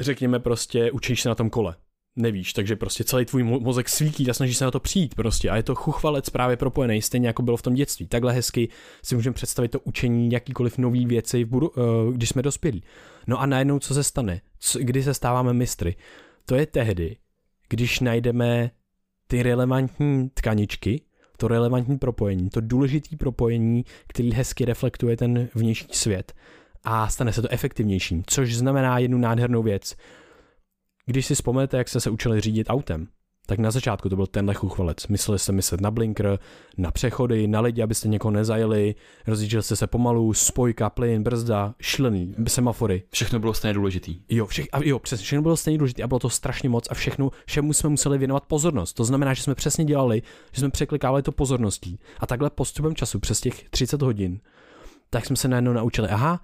Řekněme prostě, učíš se na tom kole nevíš, takže prostě celý tvůj mozek svítí a snaží se na to přijít prostě a je to chuchvalec právě propojený, stejně jako bylo v tom dětství. Takhle hezky si můžeme představit to učení jakýkoliv nový věci, v budu, uh, když jsme dospělí. No a najednou co se stane? Co, kdy se stáváme mistry? To je tehdy, když najdeme ty relevantní tkaničky, to relevantní propojení, to důležité propojení, který hezky reflektuje ten vnější svět a stane se to efektivnějším, což znamená jednu nádhernou věc – když si vzpomenete, jak jste se učili řídit autem, tak na začátku to byl tenhle chuchvalec. Mysleli jste myslet na blinker, na přechody, na lidi, abyste někoho nezajeli, rozjížděl jste se pomalu, spojka, plyn, brzda, šlený, semafory. Všechno bylo stejně důležitý. Jo, vše, a jo, přesně, všechno bylo stejně důležité a bylo to strašně moc a všechno, všemu jsme museli věnovat pozornost. To znamená, že jsme přesně dělali, že jsme překlikávali to pozorností a takhle postupem času přes těch 30 hodin, tak jsme se najednou naučili, aha,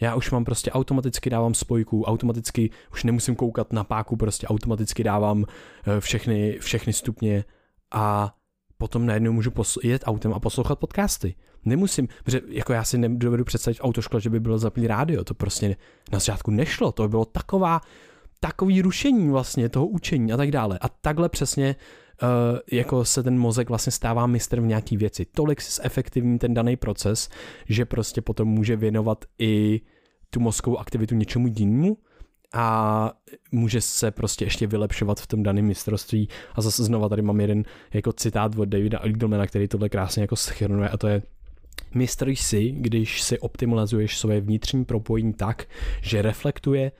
já už mám prostě automaticky dávám spojku, automaticky už nemusím koukat na páku, prostě automaticky dávám eh, všechny, všechny stupně a potom najednou můžu jet autem a poslouchat podcasty. Nemusím, protože jako já si nedovedu představit v autoškole, že by bylo zapnutý rádio, to prostě na začátku nešlo, to by bylo taková, takový rušení vlastně toho učení a tak dále. A takhle přesně jako se ten mozek vlastně stává mistr v nějaký věci. Tolik si zefektivní ten daný proces, že prostě potom může věnovat i tu mozkovou aktivitu něčemu jinému a může se prostě ještě vylepšovat v tom daném mistrovství. A zase znova tady mám jeden jako citát od Davida Eaglemana, který tohle krásně jako schrnuje a to je Mistr si, když si optimalizuješ své vnitřní propojení tak, že reflektuje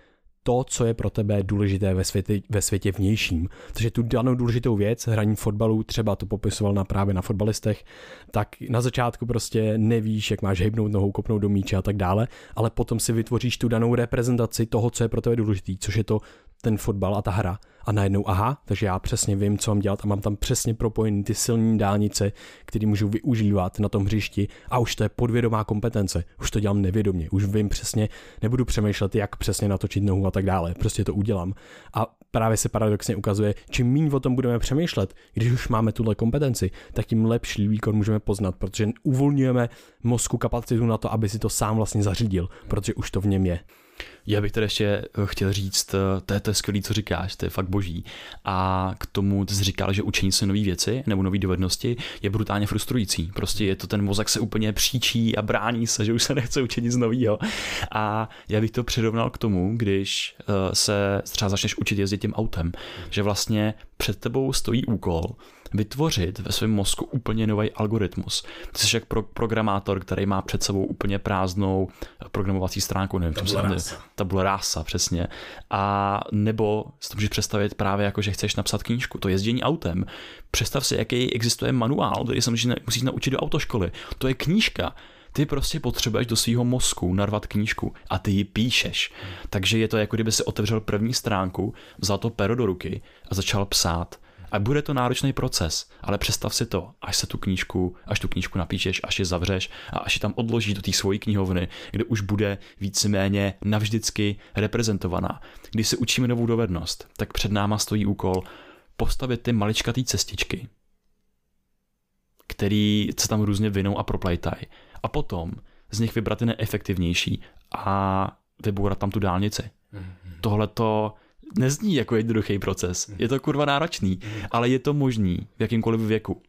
to, co je pro tebe důležité ve světě, ve světě vnějším. Takže tu danou důležitou věc, hraní fotbalu, třeba to popisoval na právě na fotbalistech, tak na začátku prostě nevíš, jak máš hybnout nohou, kopnout do míče a tak dále, ale potom si vytvoříš tu danou reprezentaci toho, co je pro tebe důležitý, což je to ten fotbal a ta hra a najednou aha, takže já přesně vím, co mám dělat a mám tam přesně propojený ty silné dálnice, které můžu využívat na tom hřišti a už to je podvědomá kompetence, už to dělám nevědomě, už vím přesně, nebudu přemýšlet, jak přesně natočit nohu a tak dále, prostě to udělám. A právě se paradoxně ukazuje, čím méně o tom budeme přemýšlet, když už máme tuhle kompetenci, tak tím lepší výkon můžeme poznat, protože uvolňujeme mozku kapacitu na to, aby si to sám vlastně zařídil, protože už to v něm je. Já bych tady ještě eh, chtěl říct, eh, to je, to je skvělý, co říkáš, to je fakt boží. A k tomu ty jsi říkal, že učení se nové věci nebo nové dovednosti je brutálně frustrující. Prostě je to ten mozek se úplně příčí a brání se, že už se nechce učit nic nového. A já bych to přirovnal k tomu, když eh, se třeba začneš učit jezdit tím autem, že vlastně před tebou stojí úkol, vytvořit ve svém mozku úplně nový algoritmus. Ty jsi jak pro, programátor, který má před sebou úplně prázdnou programovací stránku, nevím, tabula rása. tabula rása, přesně. A nebo si to můžeš představit právě jako, že chceš napsat knížku, to jezdění autem. Představ si, jaký existuje manuál, který se musíš, musíš naučit do autoškoly. To je knížka, ty prostě potřebuješ do svého mozku narvat knížku a ty ji píšeš. Takže je to jako kdyby si otevřel první stránku, vzal to pero do ruky a začal psát. A bude to náročný proces, ale představ si to, až se tu knížku, až tu knížku napíšeš, až je zavřeš a až ji tam odložíš do té svojí knihovny, kde už bude víceméně navždycky reprezentovaná. Když se učíme novou dovednost, tak před náma stojí úkol postavit ty maličkatý cestičky, který se tam různě vinou a proplejtají. A potom z nich vybrat ty neefektivnější a vybourat tam tu dálnici. Mm-hmm. Tohle to nezní jako jednoduchý proces. Je to kurva náročný, ale je to možný v jakýmkoliv věku.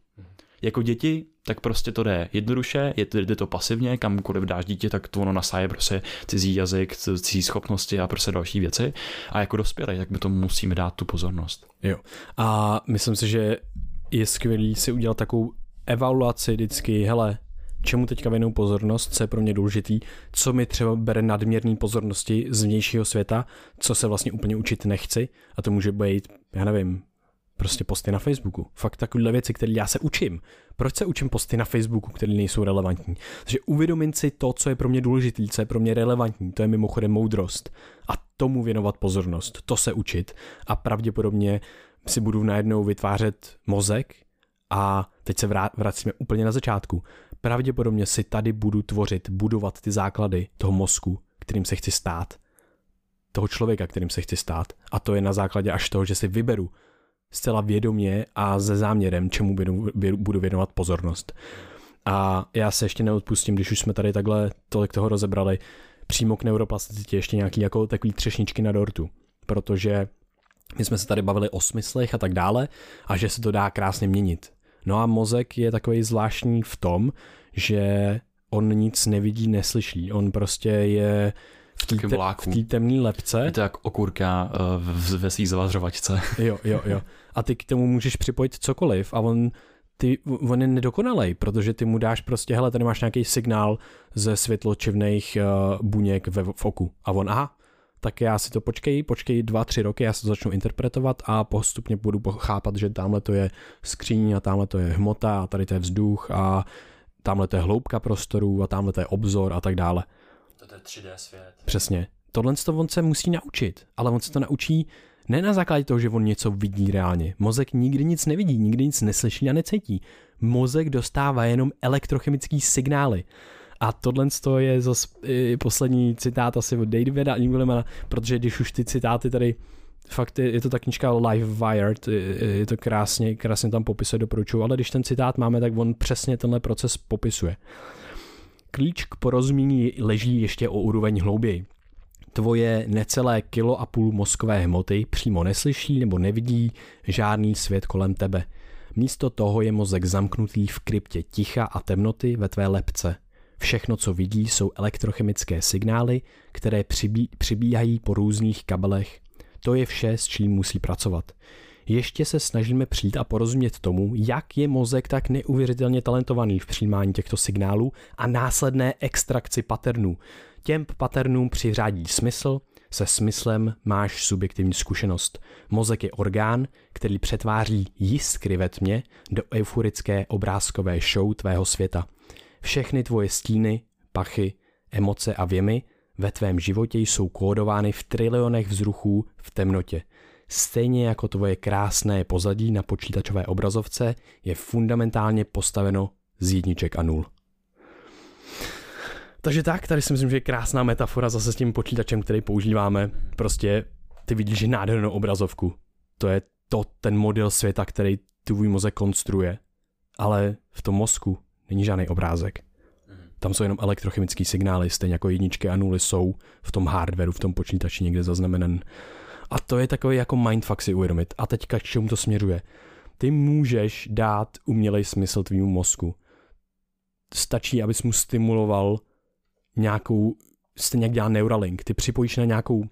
Jako děti, tak prostě to jde jednoduše, je to, jde to pasivně, kamkoliv dáš dítě, tak to ono nasáje prostě cizí jazyk, cizí schopnosti a prostě další věci. A jako dospělé, tak my to musíme dát tu pozornost. Jo. A myslím si, že je skvělý si udělat takovou evaluaci vždycky, hele, čemu teďka věnou pozornost, co je pro mě důležitý, co mi třeba bere nadměrný pozornosti z vnějšího světa, co se vlastně úplně učit nechci a to může být, já nevím, prostě posty na Facebooku. Fakt takovéhle věci, které já se učím. Proč se učím posty na Facebooku, které nejsou relevantní? Takže uvědomit si to, co je pro mě důležité, co je pro mě relevantní, to je mimochodem moudrost. A tomu věnovat pozornost, to se učit. A pravděpodobně si budu najednou vytvářet mozek a teď se vracíme úplně na začátku pravděpodobně si tady budu tvořit, budovat ty základy toho mozku, kterým se chci stát. Toho člověka, kterým se chci stát. A to je na základě až toho, že si vyberu zcela vědomě a se záměrem, čemu budu věnovat pozornost. A já se ještě neodpustím, když už jsme tady takhle tolik toho rozebrali, přímo k neuroplasticitě ještě nějaký jako takový třešničky na dortu, protože my jsme se tady bavili o smyslech a tak dále a že se to dá krásně měnit. No a mozek je takový zvláštní v tom, že on nic nevidí, neslyší. On prostě je v té te, temné lepce. Je to jak okurka uh, ve svý zavařovačce. jo, jo, jo. A ty k tomu můžeš připojit cokoliv a on ty, on je nedokonalej, protože ty mu dáš prostě, hele, tady máš nějaký signál ze světločivných uh, buněk ve, v oku. A on, aha, tak já si to počkej, počkej dva, tři roky, já se to začnu interpretovat a postupně budu chápat, že tamhle to je skříň a tamhle to je hmota a tady to je vzduch a tamhle to je hloubka prostoru a tamhle to je obzor a tak dále. To je 3D svět. Přesně. Tohle to on se musí naučit, ale on se to naučí ne na základě toho, že on něco vidí reálně. Mozek nikdy nic nevidí, nikdy nic neslyší a necítí. Mozek dostává jenom elektrochemické signály. A tohle je zase poslední citát asi od Davida Inglemana, protože když už ty citáty tady fakt je, je to ta knižka Live Wired, je to krásně, krásně tam popisuje, doporučuju, ale když ten citát máme, tak on přesně tenhle proces popisuje. Klíč k porozumění leží ještě o úroveň hlouběji. Tvoje necelé kilo a půl mozkové hmoty přímo neslyší nebo nevidí žádný svět kolem tebe. Místo toho je mozek zamknutý v kryptě ticha a temnoty ve tvé lepce. Všechno, co vidí, jsou elektrochemické signály, které přibí, přibíhají po různých kabelech. To je vše, s čím musí pracovat. Ještě se snažíme přijít a porozumět tomu, jak je mozek tak neuvěřitelně talentovaný v přijímání těchto signálů a následné extrakci paternů. Těm paternům přiřádí smysl, se smyslem máš subjektivní zkušenost. Mozek je orgán, který přetváří jiskry ve tmě do euforické obrázkové show tvého světa. Všechny tvoje stíny, pachy, emoce a věmy ve tvém životě jsou kódovány v trilionech vzruchů v temnotě. Stejně jako tvoje krásné pozadí na počítačové obrazovce je fundamentálně postaveno z jedniček a nul. Takže tak, tady si myslím, že je krásná metafora zase s tím počítačem, který používáme. Prostě ty vidíš že nádhernou obrazovku. To je to ten model světa, který tvůj mozek konstruuje. Ale v tom mozku není žádný obrázek. Tam jsou jenom elektrochemické signály, stejně jako jedničky a nuly jsou v tom hardwareu, v tom počítači někde zaznamenan. A to je takový jako mindfuck si uvědomit. A teďka k čemu to směřuje? Ty můžeš dát umělej smysl tvýmu mozku. Stačí, abys mu stimuloval nějakou, stejně jak dělá Neuralink. Ty připojíš na nějakou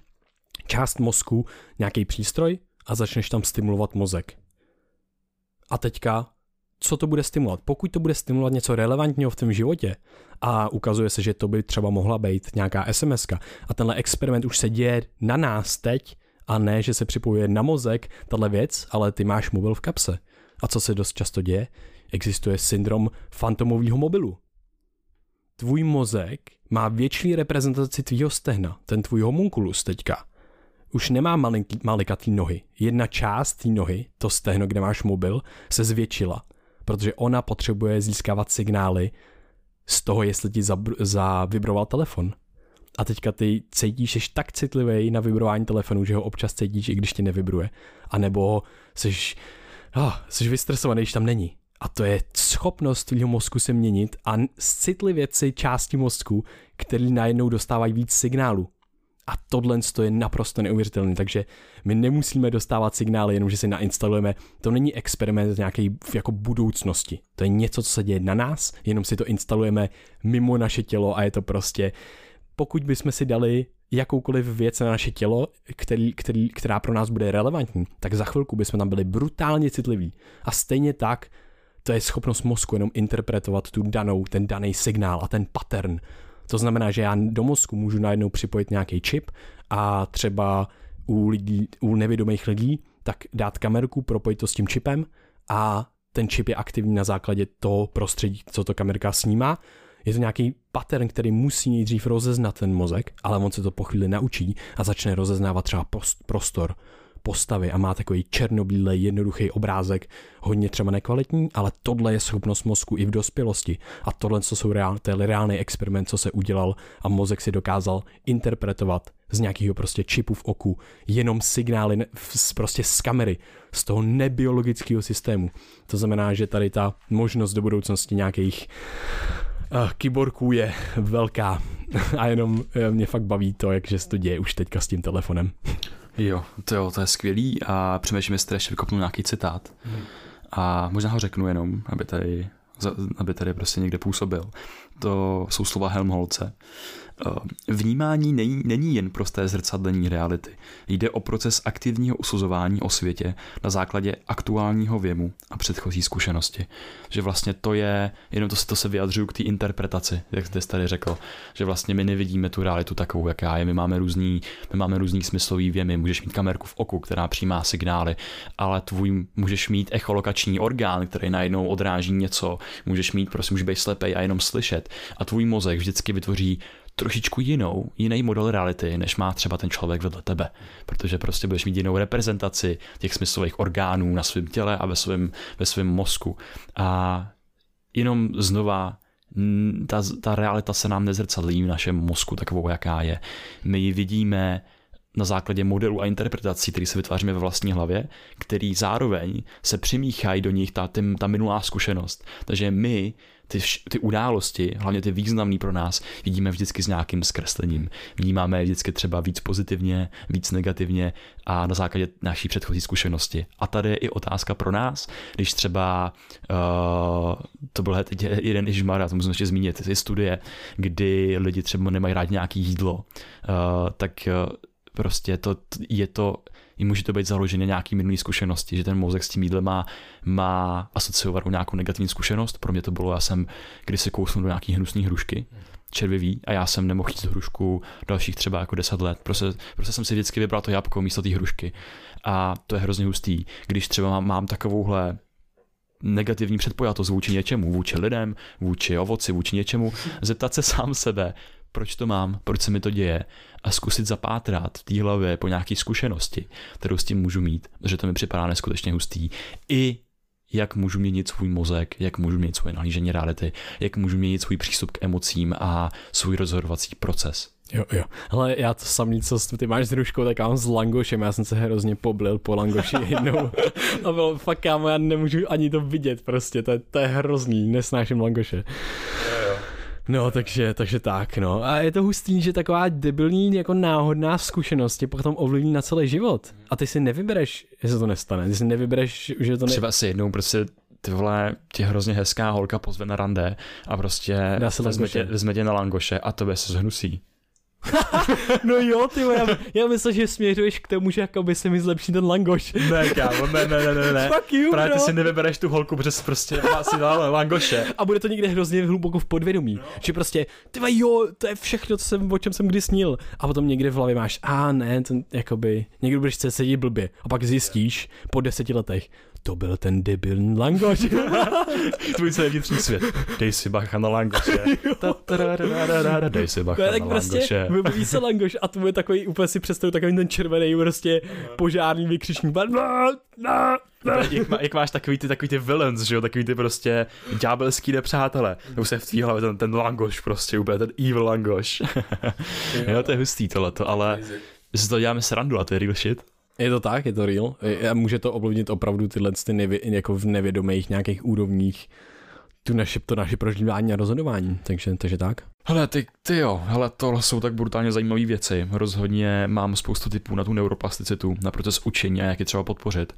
část mozku nějaký přístroj a začneš tam stimulovat mozek. A teďka co to bude stimulovat. Pokud to bude stimulovat něco relevantního v tom životě a ukazuje se, že to by třeba mohla být nějaká SMS a tenhle experiment už se děje na nás teď a ne, že se připojuje na mozek tahle věc, ale ty máš mobil v kapse. A co se dost často děje? Existuje syndrom fantomového mobilu. Tvůj mozek má větší reprezentaci tvýho stehna, ten tvůj homunculus teďka. Už nemá malinký, malikatý nohy. Jedna část té nohy, to stehno, kde máš mobil, se zvětšila protože ona potřebuje získávat signály z toho, jestli ti zavibroval telefon. A teďka ty cítíš, jsi tak citlivý na vibrování telefonu, že ho občas cítíš, i když ti nevibruje. A nebo jsi, oh, jsi vystresovaný, když tam není. A to je schopnost tvýho mozku se měnit a citlivět si části mozku, který najednou dostávají víc signálu. A tohle je naprosto neuvěřitelné, takže my nemusíme dostávat signály, jenom že si nainstalujeme. To není experiment nějaké jako budoucnosti. To je něco, co se děje na nás, jenom si to instalujeme mimo naše tělo a je to prostě, pokud bychom si dali jakoukoliv věc na naše tělo, který, který, která pro nás bude relevantní, tak za chvilku bychom tam byli brutálně citliví. A stejně tak to je schopnost mozku jenom interpretovat tu danou, ten daný signál a ten pattern to znamená, že já do mozku můžu najednou připojit nějaký čip a třeba u, lidí, u nevědomých lidí tak dát kamerku, propojit to s tím čipem a ten čip je aktivní na základě toho prostředí, co to kamerka snímá. Je to nějaký pattern, který musí nejdřív rozeznat ten mozek, ale on se to po chvíli naučí a začne rozeznávat třeba prostor, postavy a má takový černobílej, jednoduchý obrázek, hodně třeba nekvalitní, ale tohle je schopnost mozku i v dospělosti. A tohle, co jsou reál, to je reálný experiment, co se udělal a mozek si dokázal interpretovat z nějakého prostě čipu v oku, jenom signály z, prostě z kamery, z toho nebiologického systému. To znamená, že tady ta možnost do budoucnosti nějakých uh, kyborků je velká a jenom uh, mě fakt baví to, jak se to děje už teďka s tím telefonem. Jo, to, jo, to je skvělý a přemýšlím, jestli ještě vykopnu nějaký citát. Hmm. A možná ho řeknu jenom, aby tady, aby tady prostě někde působil. To jsou slova Helmholce. Eh, vnímání není, není jen prosté zrcadlení reality. Jde o proces aktivního usuzování o světě na základě aktuálního věmu a předchozí zkušenosti. Že vlastně to je, jenom to, to se vyjadřuju k té interpretaci, jak jste tady řekl, že vlastně my nevidíme tu realitu takovou, jaká je. My máme různý, my máme různý smyslový věmy. Můžeš mít kamerku v oku, která přijímá signály, ale tvůj můžeš mít echolokační orgán, který najednou odráží něco. Můžeš mít, prostě můžeš být slepej a jenom slyšet. A tvůj mozek vždycky vytvoří trošičku jinou, jiný model reality, než má třeba ten člověk vedle tebe. Protože prostě budeš mít jinou reprezentaci těch smyslových orgánů na svém těle a ve svém, ve svém mozku. A jenom znova ta, ta realita se nám nezrcadlí v našem mozku takovou, jaká je. My ji vidíme na základě modelů a interpretací, které se vytváříme ve vlastní hlavě, který zároveň se přimíchají do nich ta, ta, ta minulá zkušenost. Takže my ty, ty události, hlavně ty významné pro nás, vidíme vždycky s nějakým zkreslením. Vnímáme je vždycky třeba víc pozitivně, víc negativně a na základě naší předchozí zkušenosti. A tady je i otázka pro nás, když třeba uh, to byl teď jeden Ižmar, to musím ještě zmínit, ty studie, kdy lidi třeba nemají rádi nějaký jídlo, uh, tak uh, prostě to, je to i může to být založené nějaký minulý zkušenosti, že ten mozek s tím jídlem má, má asociovanou nějakou negativní zkušenost. Pro mě to bylo, já jsem když se kousnul do nějaký hnusné hrušky, červivý a já jsem nemohl jít hrušku dalších třeba jako 10 let. Prostě, prostě jsem si vždycky vybral to jabko místo té hrušky. A to je hrozně hustý, když třeba mám, mám takovouhle negativní předpojatost vůči něčemu, vůči lidem, vůči ovoci, vůči něčemu, zeptat se sám sebe, proč to mám, proč se mi to děje a zkusit zapátrat v té hlavě po nějaké zkušenosti, kterou s tím můžu mít, že to mi připadá neskutečně hustý. I jak můžu měnit svůj mozek, jak můžu měnit svoje nahlížení reality, jak můžu měnit svůj přístup k emocím a svůj rozhodovací proces. Jo, jo. Ale já to samý, co ty máš s ruškou, tak já mám s langošem, já jsem se hrozně poblil po langoši jednou. a bylo fakt, kámo, já nemůžu ani to vidět prostě, to je, to je hrozný, nesnáším langoše. No, takže, takže tak, no. A je to hustý, že taková debilní, jako náhodná zkušenost tě potom ovlivní na celý život. A ty si nevybereš, že se to nestane. Ty si nevybereš, že to ne... Třeba si jednou prostě ty vole, ti hrozně hezká holka pozve na rande a prostě vezme tě, vezme tě na langoše a to se zhnusí. no jo, ty já, já myslím, že směřuješ k tomu, že by se mi zlepší ten langoš. ne, kámo, ne, ne, ne, ne, ne. Fuck you, Právě ty si nevybereš tu holku, protože prostě si dal langoše. A bude to někde hrozně hluboko v podvědomí. No. Že prostě, ty jo, to je všechno, co jsem, o čem jsem kdy snil. A potom někde v hlavě máš, a ne, to jakoby, někdy budeš se sedět blbě. A pak zjistíš po deseti letech, to byl ten debilní langoš. Tvůj celý vnitřní svět. Dej si bacha na langoše. Dej si bacha tak na prostě langoše. Vybaví se langoš a to je takový, úplně si představu takový ten červený prostě požární vykřičník. jak, má, jak, máš takový ty, takový ty villains, že jo, takový ty prostě ďábelský nepřátelé. To se v tvý hlavě ten, ten langoš prostě, úplně ten evil langoš. jo, to je hustý tohleto, ale si to děláme srandu a to je real shit. Je to tak, je to real. A může to ovlivnit opravdu tyhle ty nevě, jako v nevědomých nějakých úrovních tu naše, to naše prožívání a rozhodování, takže, takže tak. Hele, ty, ty jo, hele, to jsou tak brutálně zajímavé věci. Rozhodně mám spoustu typů na tu neuroplasticitu, na proces učení a jak je třeba podpořit.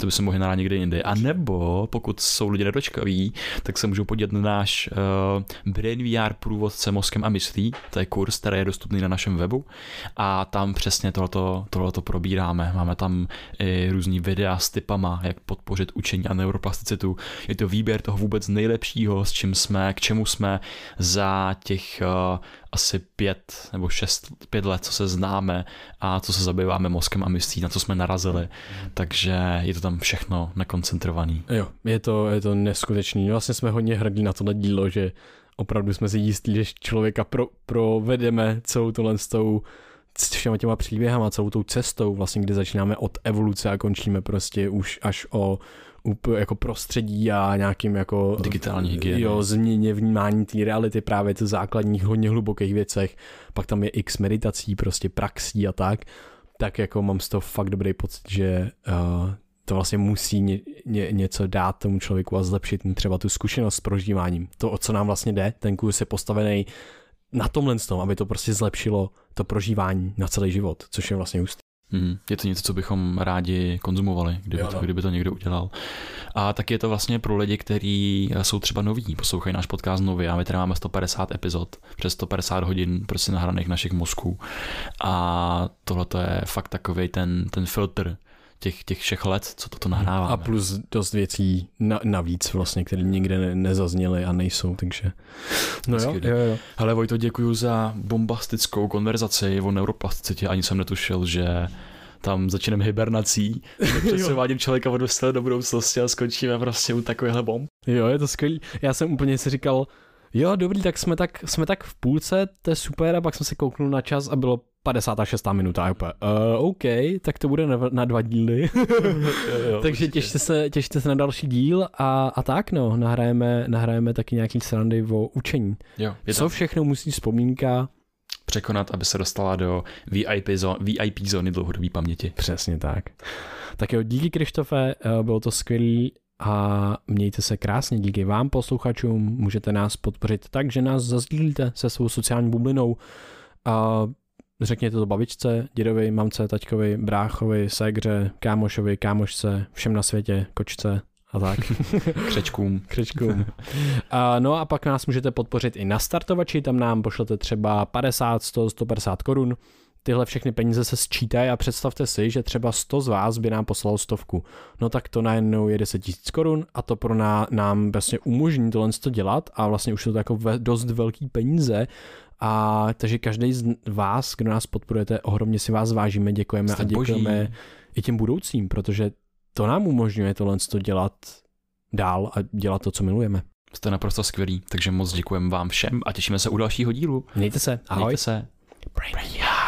To by se mohli nahrát někde jindy. A nebo, pokud jsou lidi nedočkaví, tak se můžou podívat na náš uh, Brain VR průvodce mozkem a myslí. To je kurz, který je dostupný na našem webu. A tam přesně tohleto, tohleto probíráme. Máme tam i různý videa s typama, jak podpořit učení a neuroplasticitu. Je to výběr toho vůbec nejlepšího, s čím jsme, k čemu jsme za těch uh, asi pět nebo šest, pět let, co se známe a co se zabýváme mozkem a myslí, na co jsme narazili. Mm. Takže je to tam všechno nakoncentrovaný. Jo, je to, je to neskutečný. Vlastně jsme hodně hrdí na tohle dílo, že opravdu jsme si jistí, že člověka pro, provedeme celou tohle s tou s všema těma příběhama, celou tou cestou, vlastně, kde začínáme od evoluce a končíme prostě už až o úplně jako prostředí a nějakým jako digitální hygieny. Jo, změně vnímání té reality, právě to základních hodně hlubokých věcech. Pak tam je x meditací, prostě praxí a tak. Tak jako mám z toho fakt dobrý pocit, že uh, to vlastně musí ně, ně, něco dát tomu člověku a zlepšit třeba tu zkušenost s prožíváním. To, o co nám vlastně jde, ten kurz je postavený na tomhle tom, aby to prostě zlepšilo to prožívání na celý život, což je vlastně hustý. Hmm, je to něco, co bychom rádi konzumovali, kdyby, jo, no. to, kdyby to někdo udělal. A taky je to vlastně pro lidi, kteří jsou třeba noví, poslouchají náš podcast nově a my tady máme 150 epizod, přes 150 hodin prostě nahraných našich mozků. A tohle je fakt takový ten, ten filtr, těch, těch všech let, co toto nahráváme. A plus dost věcí na, navíc vlastně, které nikde ne, nezazněly a nejsou, takže... No jo, jo, jo. Hele Vojto, děkuji za bombastickou konverzaci o neuroplasticitě, ani jsem netušil, že tam začneme hibernací, přesouváním člověka od do budoucnosti a skončíme prostě u takovéhle bomb. Jo, je to skvělý. Já jsem úplně si říkal, jo, dobrý, tak jsme tak, jsme tak v půlce, to je super, a pak jsem se kouknul na čas a bylo 56. minuta a úplně, uh, OK, tak to bude na, na dva díly. jo, jo, Takže těšte se, těšte se na další díl a, a tak no, nahrajeme, nahrajeme taky nějaký srandy o učení. Jo, je Co to... všechno musí vzpomínka překonat, aby se dostala do VIP, zó- VIP zóny dlouhodobé paměti. Přesně tak. Tak jo, díky Krištofe, eh, bylo to skvělý a mějte se krásně. Díky vám posluchačům můžete nás podpořit tak, že nás zazdílíte se svou sociální bublinou a řekněte to babičce, dědovi, mamce, taťkovi, bráchovi, segře, kámošovi, kámošce, všem na světě, kočce a tak. Křečkům. Křečkům. A, no a pak nás můžete podpořit i na startovači, tam nám pošlete třeba 50, 100, 150 korun. Tyhle všechny peníze se sčítají a představte si, že třeba 100 z vás by nám poslalo stovku. No tak to najednou je 10 000 korun a to pro ná, nám vlastně umožní tohle to dělat a vlastně už jsou to jako ve, dost velký peníze a takže každý z vás, kdo nás podporujete, ohromně si vás vážíme, děkujeme Jste a děkujeme boží. i těm budoucím, protože to nám umožňuje tohle to dělat dál a dělat to, co milujeme. Jste naprosto skvělí, takže moc děkujeme vám všem a těšíme se u dalšího dílu. Mějte se, ahoj. Mějte se. Brain